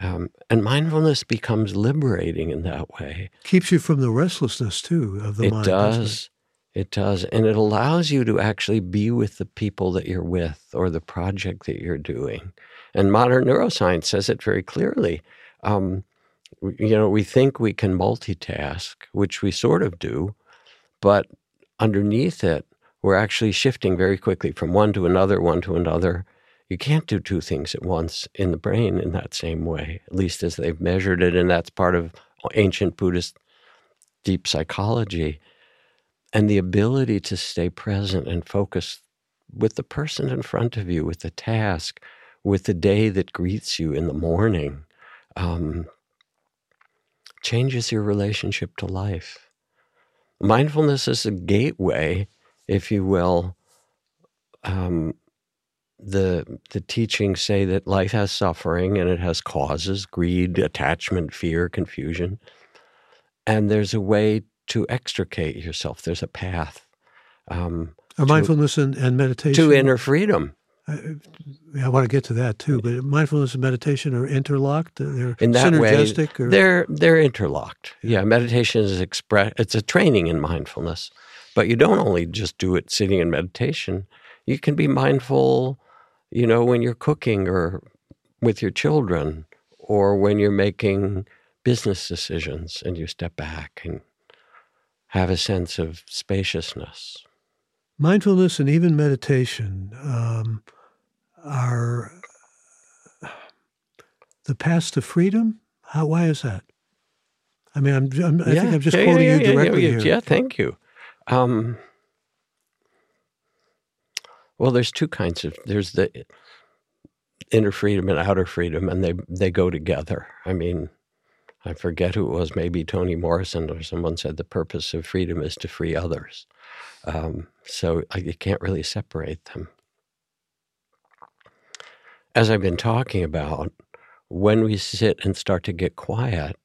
Um, and mindfulness becomes liberating in that way. Keeps you from the restlessness, too, of the it mind. Does. It? it does. And it allows you to actually be with the people that you're with or the project that you're doing. And modern neuroscience says it very clearly. Um, you know, we think we can multitask, which we sort of do, but underneath it, we're actually shifting very quickly from one to another, one to another. You can't do two things at once in the brain in that same way, at least as they've measured it. And that's part of ancient Buddhist deep psychology. And the ability to stay present and focus with the person in front of you, with the task, with the day that greets you in the morning um, changes your relationship to life. Mindfulness is a gateway, if you will. Um, the the teachings say that life has suffering and it has causes greed attachment fear confusion and there's a way to extricate yourself there's a path um, mindfulness and, and meditation to inner freedom I, I want to get to that too, but mindfulness and meditation are interlocked. They're in that synergistic. Way, or? They're they're interlocked. Yeah, meditation is express. It's a training in mindfulness, but you don't only just do it sitting in meditation. You can be mindful, you know, when you're cooking or with your children, or when you're making business decisions, and you step back and have a sense of spaciousness. Mindfulness and even meditation. Um, are the path to freedom? How, why is that? I mean, I'm, I'm i yeah. think I'm just yeah, quoting yeah, you yeah, directly yeah, here. Yeah, thank you. Um, well, there's two kinds of there's the inner freedom and outer freedom, and they they go together. I mean, I forget who it was, maybe Toni Morrison or someone said the purpose of freedom is to free others. Um, so I, you can't really separate them. As I've been talking about, when we sit and start to get quiet,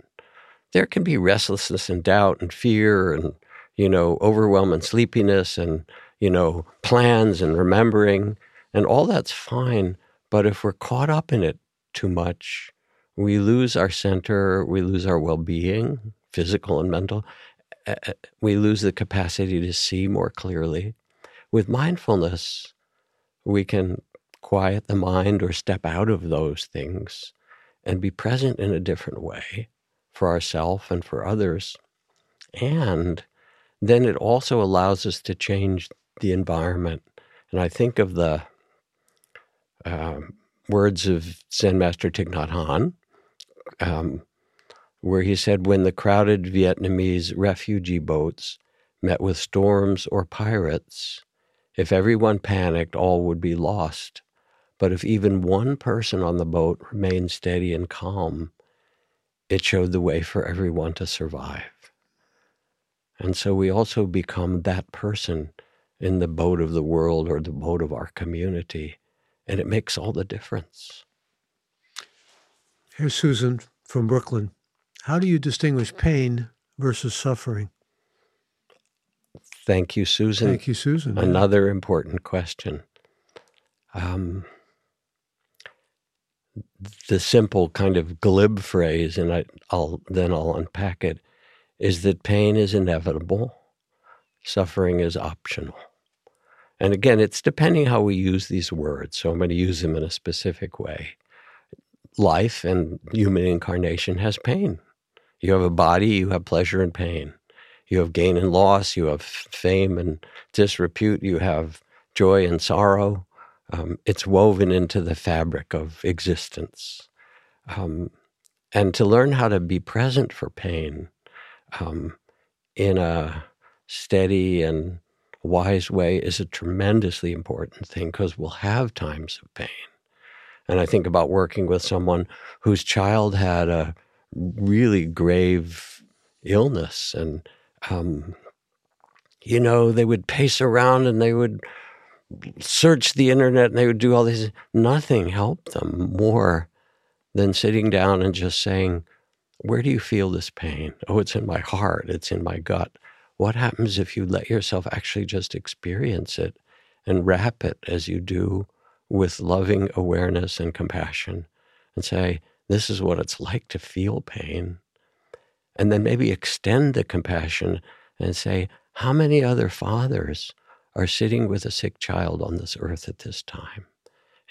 there can be restlessness and doubt and fear and, you know, overwhelm and sleepiness and, you know, plans and remembering. And all that's fine. But if we're caught up in it too much, we lose our center, we lose our well being, physical and mental. We lose the capacity to see more clearly. With mindfulness, we can quiet the mind or step out of those things and be present in a different way for ourselves and for others. And then it also allows us to change the environment. And I think of the um, words of Zen Master Thich Nhat Hanh, um, where he said, When the crowded Vietnamese refugee boats met with storms or pirates, if everyone panicked, all would be lost. But if even one person on the boat remained steady and calm, it showed the way for everyone to survive. And so we also become that person in the boat of the world or the boat of our community. And it makes all the difference. Here's Susan from Brooklyn. How do you distinguish pain versus suffering? Thank you, Susan. Thank you, Susan. Another important question. Um, the simple kind of glib phrase, and I, will then I'll unpack it, is that pain is inevitable, suffering is optional. And again, it's depending how we use these words. So I'm going to use them in a specific way. Life and human incarnation has pain. You have a body, you have pleasure and pain. You have gain and loss, you have fame and disrepute, you have joy and sorrow. Um, it's woven into the fabric of existence. Um, and to learn how to be present for pain um, in a steady and wise way is a tremendously important thing because we'll have times of pain. And I think about working with someone whose child had a really grave illness and um, you know, they would pace around and they would search the internet and they would do all this. Nothing helped them more than sitting down and just saying, Where do you feel this pain? Oh, it's in my heart, it's in my gut. What happens if you let yourself actually just experience it and wrap it as you do with loving awareness and compassion and say, This is what it's like to feel pain. And then maybe extend the compassion and say, How many other fathers are sitting with a sick child on this earth at this time?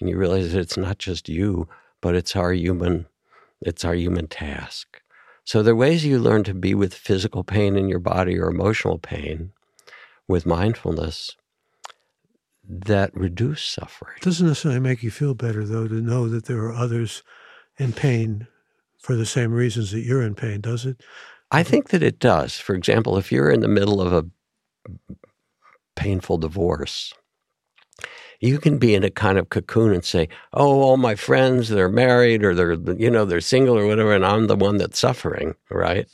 And you realize that it's not just you, but it's our human, it's our human task. So there are ways you learn to be with physical pain in your body or emotional pain with mindfulness that reduce suffering. It doesn't necessarily make you feel better, though, to know that there are others in pain for the same reasons that you're in pain, does it? I think that it does. For example, if you're in the middle of a painful divorce, you can be in a kind of cocoon and say, "Oh, all my friends they're married or they're you know they're single or whatever, and I'm the one that's suffering." Right?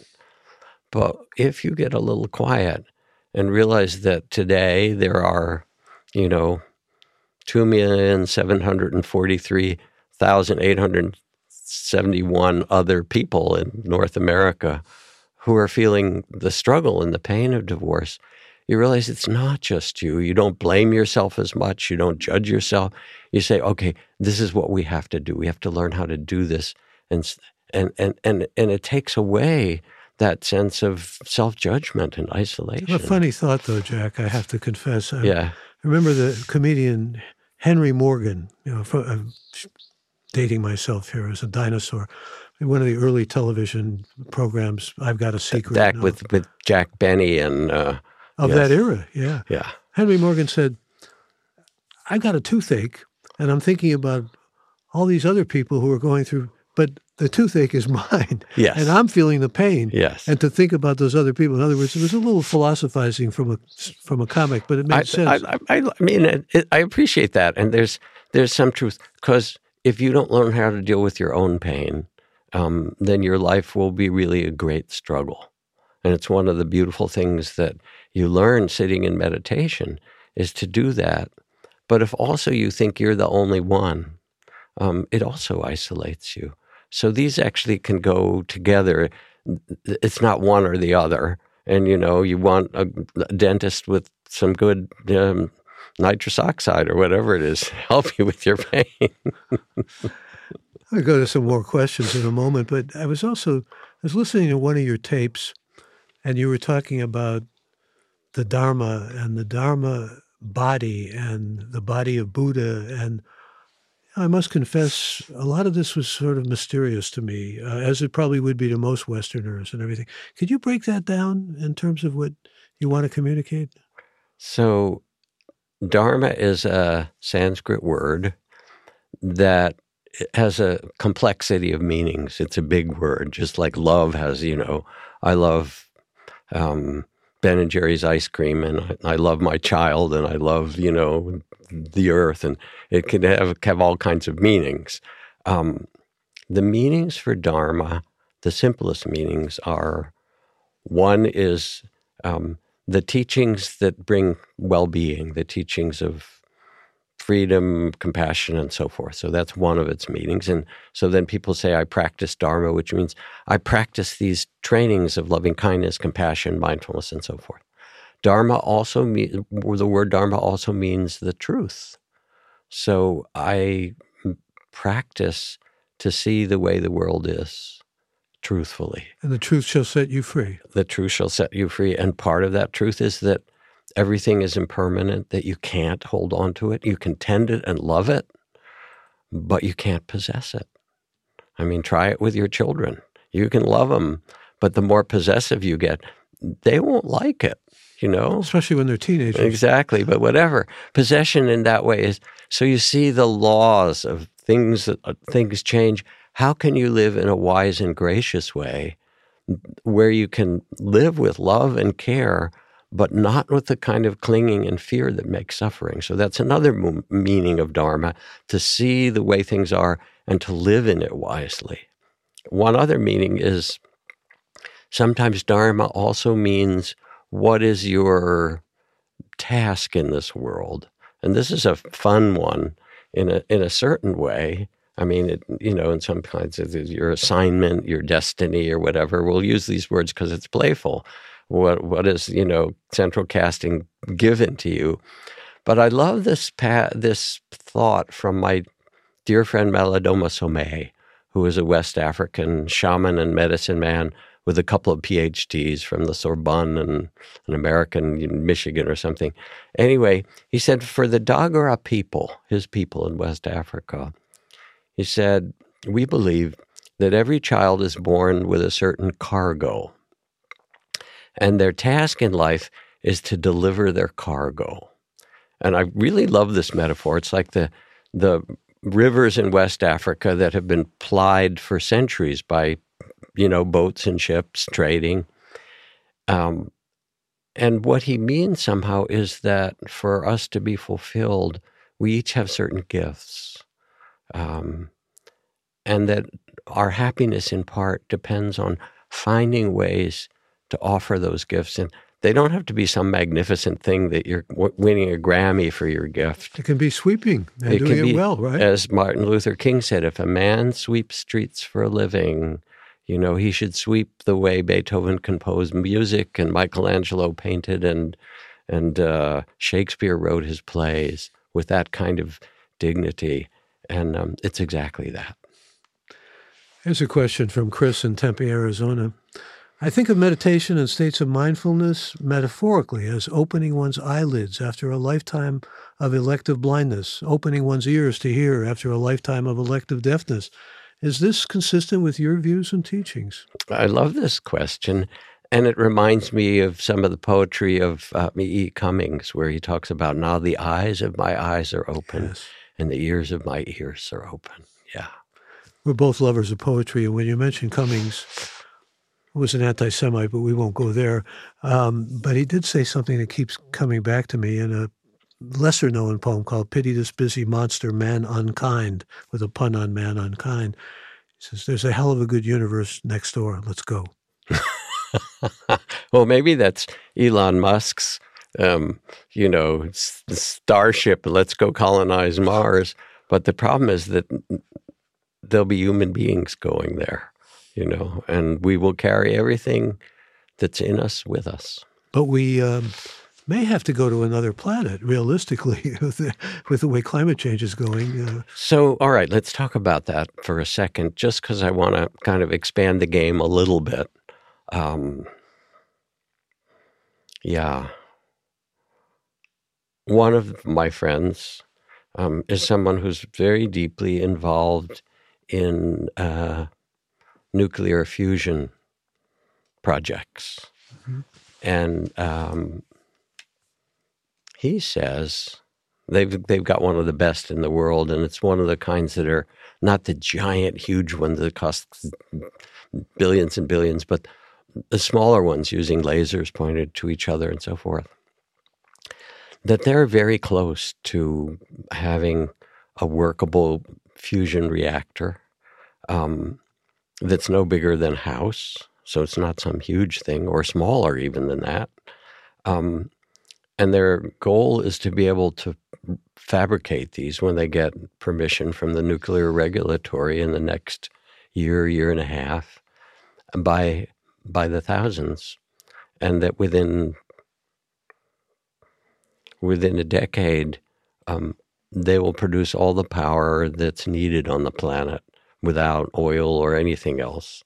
But if you get a little quiet and realize that today there are, you know, two million seven hundred forty-three thousand eight hundred seventy-one other people in North America who are feeling the struggle and the pain of divorce, you realize it's not just you. You don't blame yourself as much. You don't judge yourself. You say, okay, this is what we have to do. We have to learn how to do this. And, and, and, and, and it takes away that sense of self judgment and isolation. A funny thought, though, Jack, I have to confess. I yeah. remember the comedian Henry Morgan, you know, from, I'm dating myself here as a dinosaur one of the early television programs. I've got a secret. Back with with Jack Benny and uh, of yes. that era, yeah, yeah. Henry Morgan said, "I've got a toothache, and I'm thinking about all these other people who are going through but the toothache is mine. Yes. And I'm feeling the pain. Yes. And to think about those other people. In other words, it was a little philosophizing from a from a comic, but it made I, sense. I, I, I mean, it, it, I appreciate that, and there's there's some truth because if you don't learn how to deal with your own pain, um, then your life will be really a great struggle. And it's one of the beautiful things that you learn sitting in meditation is to do that. But if also you think you're the only one, um, it also isolates you. So these actually can go together. It's not one or the other. And you know, you want a, dentist with some good um, nitrous oxide or whatever it is help you with your pain. I'll go to some more questions in a moment, but I was also I was listening to one of your tapes, and you were talking about the Dharma and the Dharma body and the body of Buddha, and I must confess, a lot of this was sort of mysterious to me, uh, as it probably would be to most Westerners and everything. Could you break that down in terms of what you want to communicate? So, Dharma is a Sanskrit word that has a complexity of meanings. It's a big word, just like love has, you know, I love um, Ben and Jerry's ice cream, and I, I love my child, and I love, you know, the earth, and it can have, have all kinds of meanings. Um, the meanings for Dharma, the simplest meanings are one is um, the teachings that bring well being, the teachings of freedom, compassion, and so forth. So that's one of its meanings. And so then people say, I practice Dharma, which means I practice these trainings of loving kindness, compassion, mindfulness, and so forth. Dharma also means, the word Dharma also means the truth. So I practice to see the way the world is truthfully. And the truth shall set you free. The truth shall set you free. And part of that truth is that everything is impermanent, that you can't hold on to it. You can tend it and love it, but you can't possess it. I mean, try it with your children. You can love them, but the more possessive you get, they won't like it, you know? Especially when they're teenagers. Exactly, but whatever. Possession in that way is so you see the laws of things that uh, things change. How can you live in a wise and gracious way where you can live with love and care but not with the kind of clinging and fear that makes suffering. So that's another m- meaning of Dharma to see the way things are and to live in it wisely. One other meaning is sometimes Dharma also means what is your task in this world? And this is a fun one in a, in a certain way. I mean, it, you know, in some kinds of your assignment, your destiny, or whatever. We'll use these words because it's playful what what is you know central casting given to you. But i love this pa- this thought from my dear friend malidoma somé who is a west african shaman and medicine man with a couple of phds from the sorbonne and an american in michigan or something. Anyway he said for the dagara people his people in west africa he said we believe that every child is born with a certain cargo and their task in life is to deliver their cargo. And I really love this metaphor. It's like the the rivers in West Africa that have been plied for centuries by, you know, boats and ships trading. Um, and what he means somehow is that for us to be fulfilled, we each have certain gifts. Um, and that our happiness in part depends on finding ways to offer those gifts. And they don't have to be some magnificent thing that you're w- winning a Grammy for your gift. It can be sweeping and It doing it well, right? As Martin Luther King said, if a man sweeps streets for a living, you know, he should sweep the way Beethoven composed music and Michelangelo painted and and uh, Shakespeare wrote his plays with that kind of dignity. And um, it's exactly that. Here's a question from Chris in Tempe, Arizona. I think of meditation and states of mindfulness metaphorically as opening one's eyelids after a lifetime of elective blindness, opening one's ears to hear after a lifetime of elective deafness. Is this consistent with your views and teachings? I love this question. And it reminds me of some of the poetry of uh, E. Cummings, where he talks about now the eyes of my eyes are open Yes. and the ears of my ears are open. Yeah. we're both lovers of poetry, and when you mention Cummings, who was an anti-Semite, but we won't go there. Um, but he did say something that keeps coming back to me in a lesser-known poem called "Pity This Busy Monster, Man Unkind," with a pun on "man unkind." He says, "There's a hell of a good universe next door. Let's go." well, maybe that's Elon Musk's, um, you know, starship. Let's go colonize Mars. But the problem is that there'll be human beings going there, you know, and we will carry everything that's in us with us. But we um, may have to go to another planet, realistically, with the, with the way climate change is going. Uh, so, all right, let's talk about that for a second, just because I want to kind of expand the game a little bit. Um, yeah. One of my friends um, is someone who's very deeply involved in uh, nuclear fusion projects. Mm-hmm. And um, he says they've they've got one of the best in the world, and it's one of the kinds that are not the giant, huge ones that cost billions and billions, but the smaller ones using lasers pointed to each other and so forth. That they're very close to having a workable fusion reactor um, that's no bigger than a house. So it's not some huge thing, or smaller even than that. Um, and their goal is to be able to fabricate these when they get permission from the nuclear regulatory in the next year, year and a half, by by the thousands, and that within within a decade, um, they will produce all the power that's needed on the planet without oil or anything else.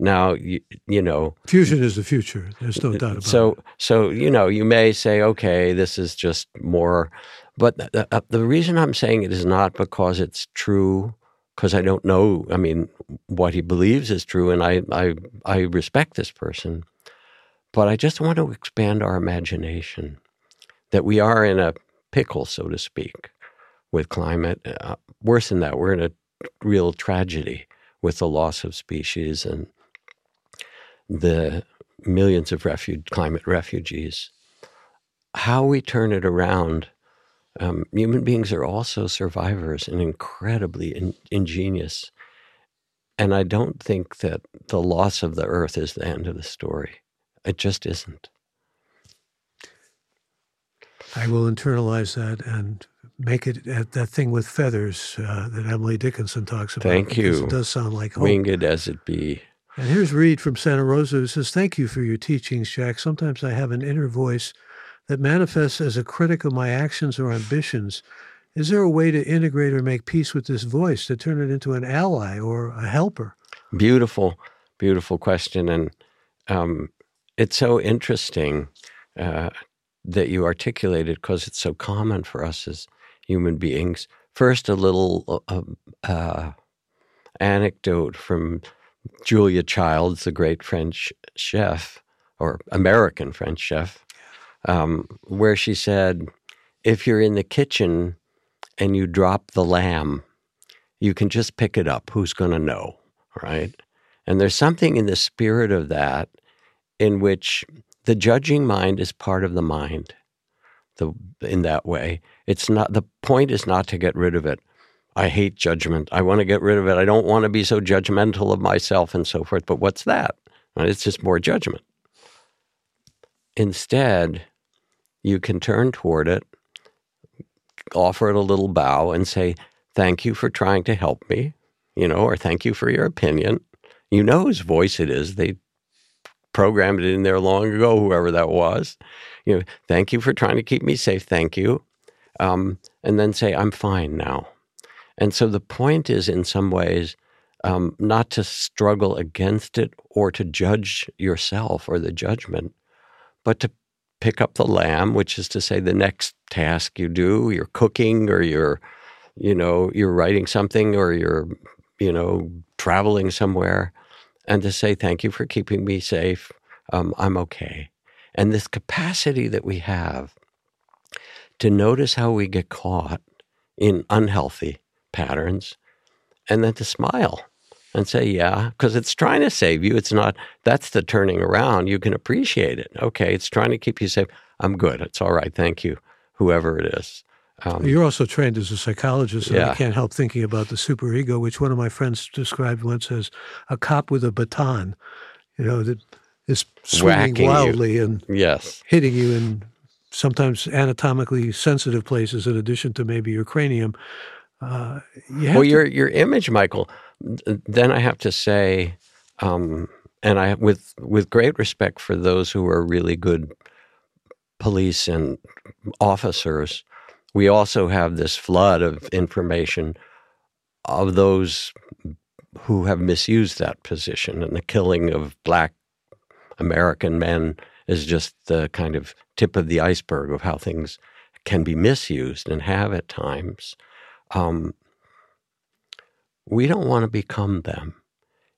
Now, you, you know, fusion is the future. There's no doubt about so, it. So, you know, you may say, okay, this is just more, but the, uh, the reason I'm saying it is not because it's true, because I don't know. I mean, what he believes is true, and I, I, I respect this person, but I just want to expand our imagination that we are in a pickle, so to speak with climate. Uh, worse than that, we're in a real tragedy with the loss of species and the millions of refuge, climate refugees. How we turn it around, um, human beings are also survivors and incredibly in, ingenious. And I don't think that the loss of the earth is the end of the story. It just isn't. I will internalize that and make it that thing with feathers uh, that Emily Dickinson talks about. Thank you. It does sound like hope. Winged as it be. And here's Reed from Santa Rosa who says, Thank you for your teachings, Jack. Sometimes I have an inner voice that manifests as a critic of my actions or ambitions. Is there a way to integrate or make peace with this voice to turn it into an ally or a helper? Beautiful, beautiful question. And um, it's so interesting uh, that you articulate it because it's so common for us as human beings. First, a little uh, uh, anecdote from Julia Childs, the great French chef or American French chef, um, where she said, if you're in the kitchen and you drop the lamb, you can just pick it up. Who's going to know? Right? And there's something in the spirit of that in which the judging mind is part of the mind the, in that way. It's not the point is not to get rid of it. I hate judgment. I want to get rid of it. I don't want to be so judgmental of myself and so forth. But what's that? It's just more judgment. Instead, you can turn toward it, offer it a little bow, and say, Thank you for trying to help me, you know, or thank you for your opinion. You know whose voice it is. They programmed it in there long ago, whoever that was. You know, thank you for trying to keep me safe. Thank you. Um, and then say, I'm fine now. And so the point is, in some ways, um, not to struggle against it or to judge yourself or the judgment, but to pick up the lamb, which is to say the next task you do, you're cooking or you're, you know, you're writing something or you're, you know, traveling somewhere, and to say thank you for keeping me safe. Um, I'm okay. And this capacity that we have to notice how we get caught in unhealthy patterns and then to smile and say, yeah, because it's trying to save you. It's not, that's the turning around. You can appreciate it. Okay, it's trying to keep you safe. I'm good. It's all right. Thank you, whoever it is. Um, You're also trained as a psychologist, and yeah. I can't help thinking about the superego, which one of my friends described once as a cop with a baton, you know, that is swinging Whacking wildly you. and yes. hitting you in sometimes anatomically sensitive places, in addition to maybe your cranium. Uh, you well, to, your your image, Michael. Then I have to say, um, and I with with great respect for those who are really good police and officers, we also have this flood of information of those who have misused that position, and the killing of black American men is just the kind of tip of the iceberg of how things can be misused and have at times. Um, we don't want to become them.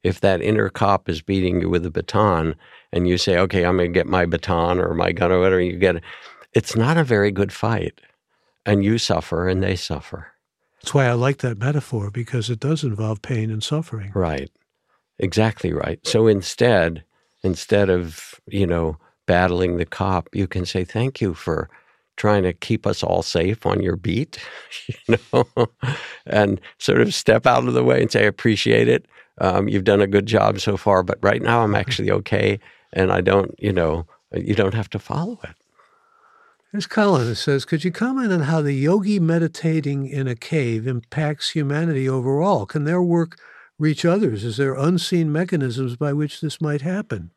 If that inner cop is beating you with a baton and you say, okay, I'm going to get my baton or my gun or whatever, you get it, it's not a very good fight. And you suffer and they suffer. That's why I like that metaphor because it does involve pain and suffering. Right. Exactly right. So instead, instead of, you know, battling the cop, you can say, thank you for trying to keep us all safe on your beat, you know, and sort of step out of the way and say, I appreciate it. Um, you've done a good job so far, but right now I'm actually okay. And I don't, you know, you don't have to follow it. Here's Colin. It says, Could you comment on how the yogi meditating in a cave impacts humanity overall? Can their work reach others? Is there unseen mechanisms by which this might happen?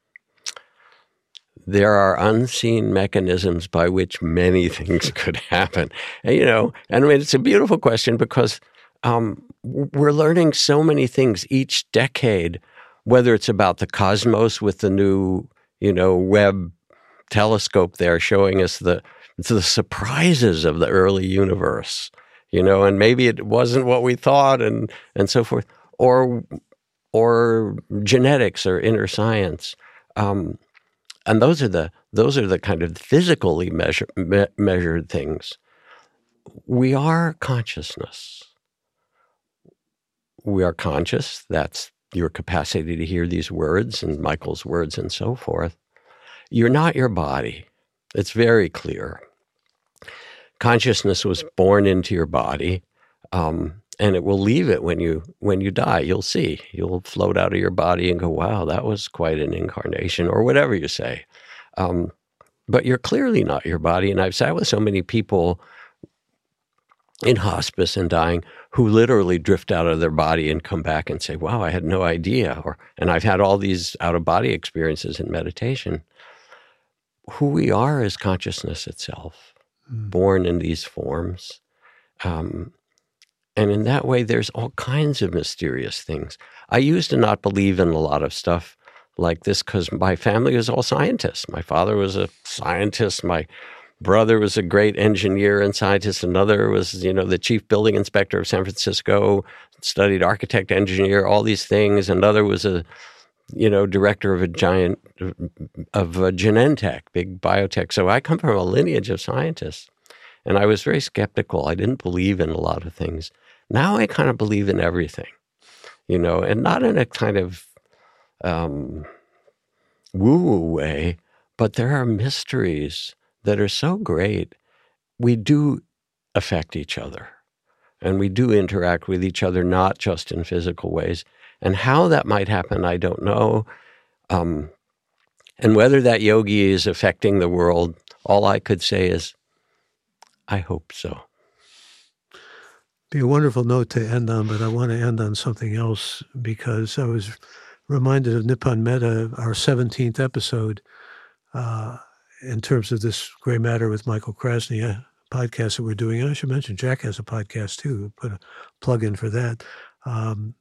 there are unseen mechanisms by which many things could happen. And, you know, and I mean, it's a beautiful question because um, we're learning so many things each decade, whether it's about the cosmos with the new, you know, Webb telescope there showing us the the surprises of the early universe, you know, and maybe it wasn't what we thought, and and so forth, or or genetics or inner science. Um, and those are the those are the kind of physically measure, me, measured things. We are consciousness. We are conscious. That's your capacity to hear these words and Michael's words and so forth. You're not your body. It's very clear. Consciousness was born into your body. Um, and it will leave it when you when you die. You'll see. You'll float out of your body and go wow that was quite an incarnation or whatever you say. Um, but you're clearly not your body and i've sat with so many people in hospice and dying who literally drift out of their body and come back and say wow i had no idea or and i've had all these out of body experiences in meditation. Who we are is consciousness itself mm. born in these forms um, and in that way, there's all kinds of mysterious things. I used to not believe in a lot of stuff like this because my family was all scientists. My father was a scientist. My brother was a great engineer and scientist. Another was, you know, the chief building inspector of San Francisco, studied architect, engineer, all these things. Another was a, you know, director of a giant, of a Genentech, big biotech. So I come from a lineage of scientists. And I was very skeptical. I didn't believe in a lot of things. Now I kind of believe in everything, you know, and not in a kind of um, woo woo way, but there are mysteries that are so great. We do affect each other and we do interact with each other, not just in physical ways. And how that might happen, I don't know. Um, and whether that yogi is affecting the world, all I could say is, I hope so be a wonderful note to end on, but I want to end on something else because I was reminded of Nipun Mehta, our 17th episode, uh, in terms of this gray matter with Michael Krasny, podcast that we're doing. And I should mention Jack has a podcast too, put a plug in for that. Um,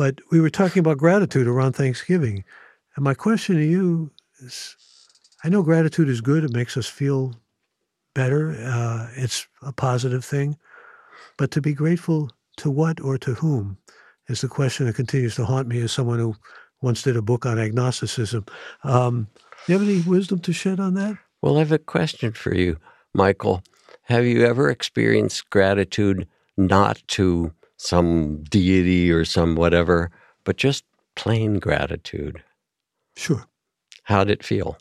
but we were talking about gratitude around Thanksgiving. And my question to you is I know gratitude is good, it makes us feel better, uh, it's a positive thing. But to be grateful to what or to whom is the question that continues to haunt me as someone who once did a book on agnosticism. Um, do you have any wisdom to shed on that? Well, I have a question for you, Michael. Have you ever experienced gratitude not to some deity or some whatever, but just plain gratitude. Sure. How'd it feel?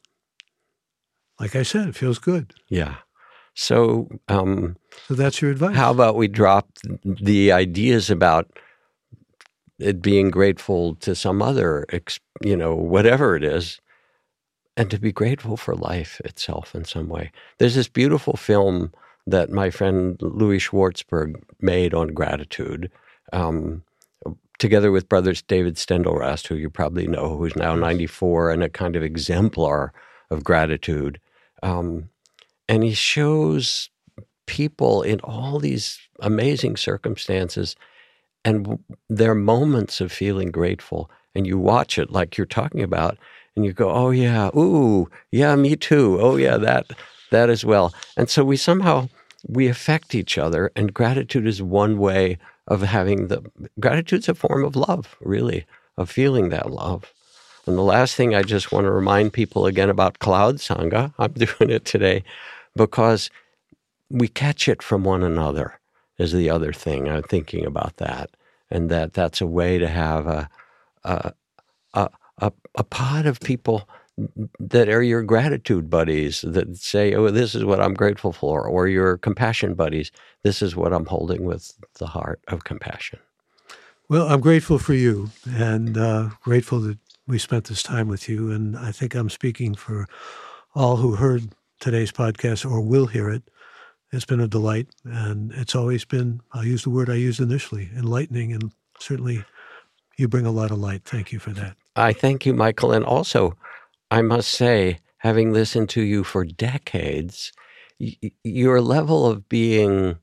Like I said, it feels good. Yeah. So, um, so that's your advice. How about we drop the ideas about it being grateful to some other, you know, whatever it is, and to be grateful for life itself in some way. There's this beautiful film that my friend Louis Schwartzberg made on gratitude, um, together with brothers David Steindl-Rast, who you probably know, who's now 94 and a kind of exemplar of gratitude. Um, and he shows people in all these amazing circumstances and their moments of feeling grateful. And you watch it like you're talking about, and you go, "Oh yeah, ooh, yeah, me too. Oh yeah, that that as well." And so we somehow we affect each other, and gratitude is one way of having the gratitude's a form of love, really, of feeling that love. And the last thing I just want to remind people again about Cloud Sangha, I'm doing it today because we catch it from one another, is the other thing. I'm thinking about that. And that that's a way to have a, a, a, a, pod of people that are your gratitude buddies that say, oh, this is what I'm grateful for, or your compassion buddies. This is what I'm holding with the heart of compassion. Well, I'm grateful for you and uh, grateful that we spent this time with you. And I think I'm speaking for all who heard today's podcast or will hear it. It's been a delight. And it's always been, I'll use the word I used initially, enlightening. And certainly you bring a lot of light. Thank you for that. I thank you, Michael. And also, I must say, having listened to you for decades, y- your level of being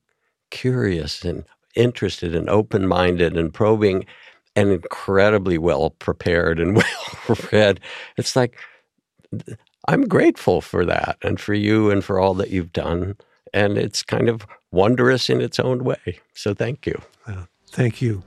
curious and interested and open minded and probing and incredibly well prepared and well read. It's like, I'm grateful for that and for you and for all that you've done. And it's kind of wondrous in its own way. So thank you. Thank you.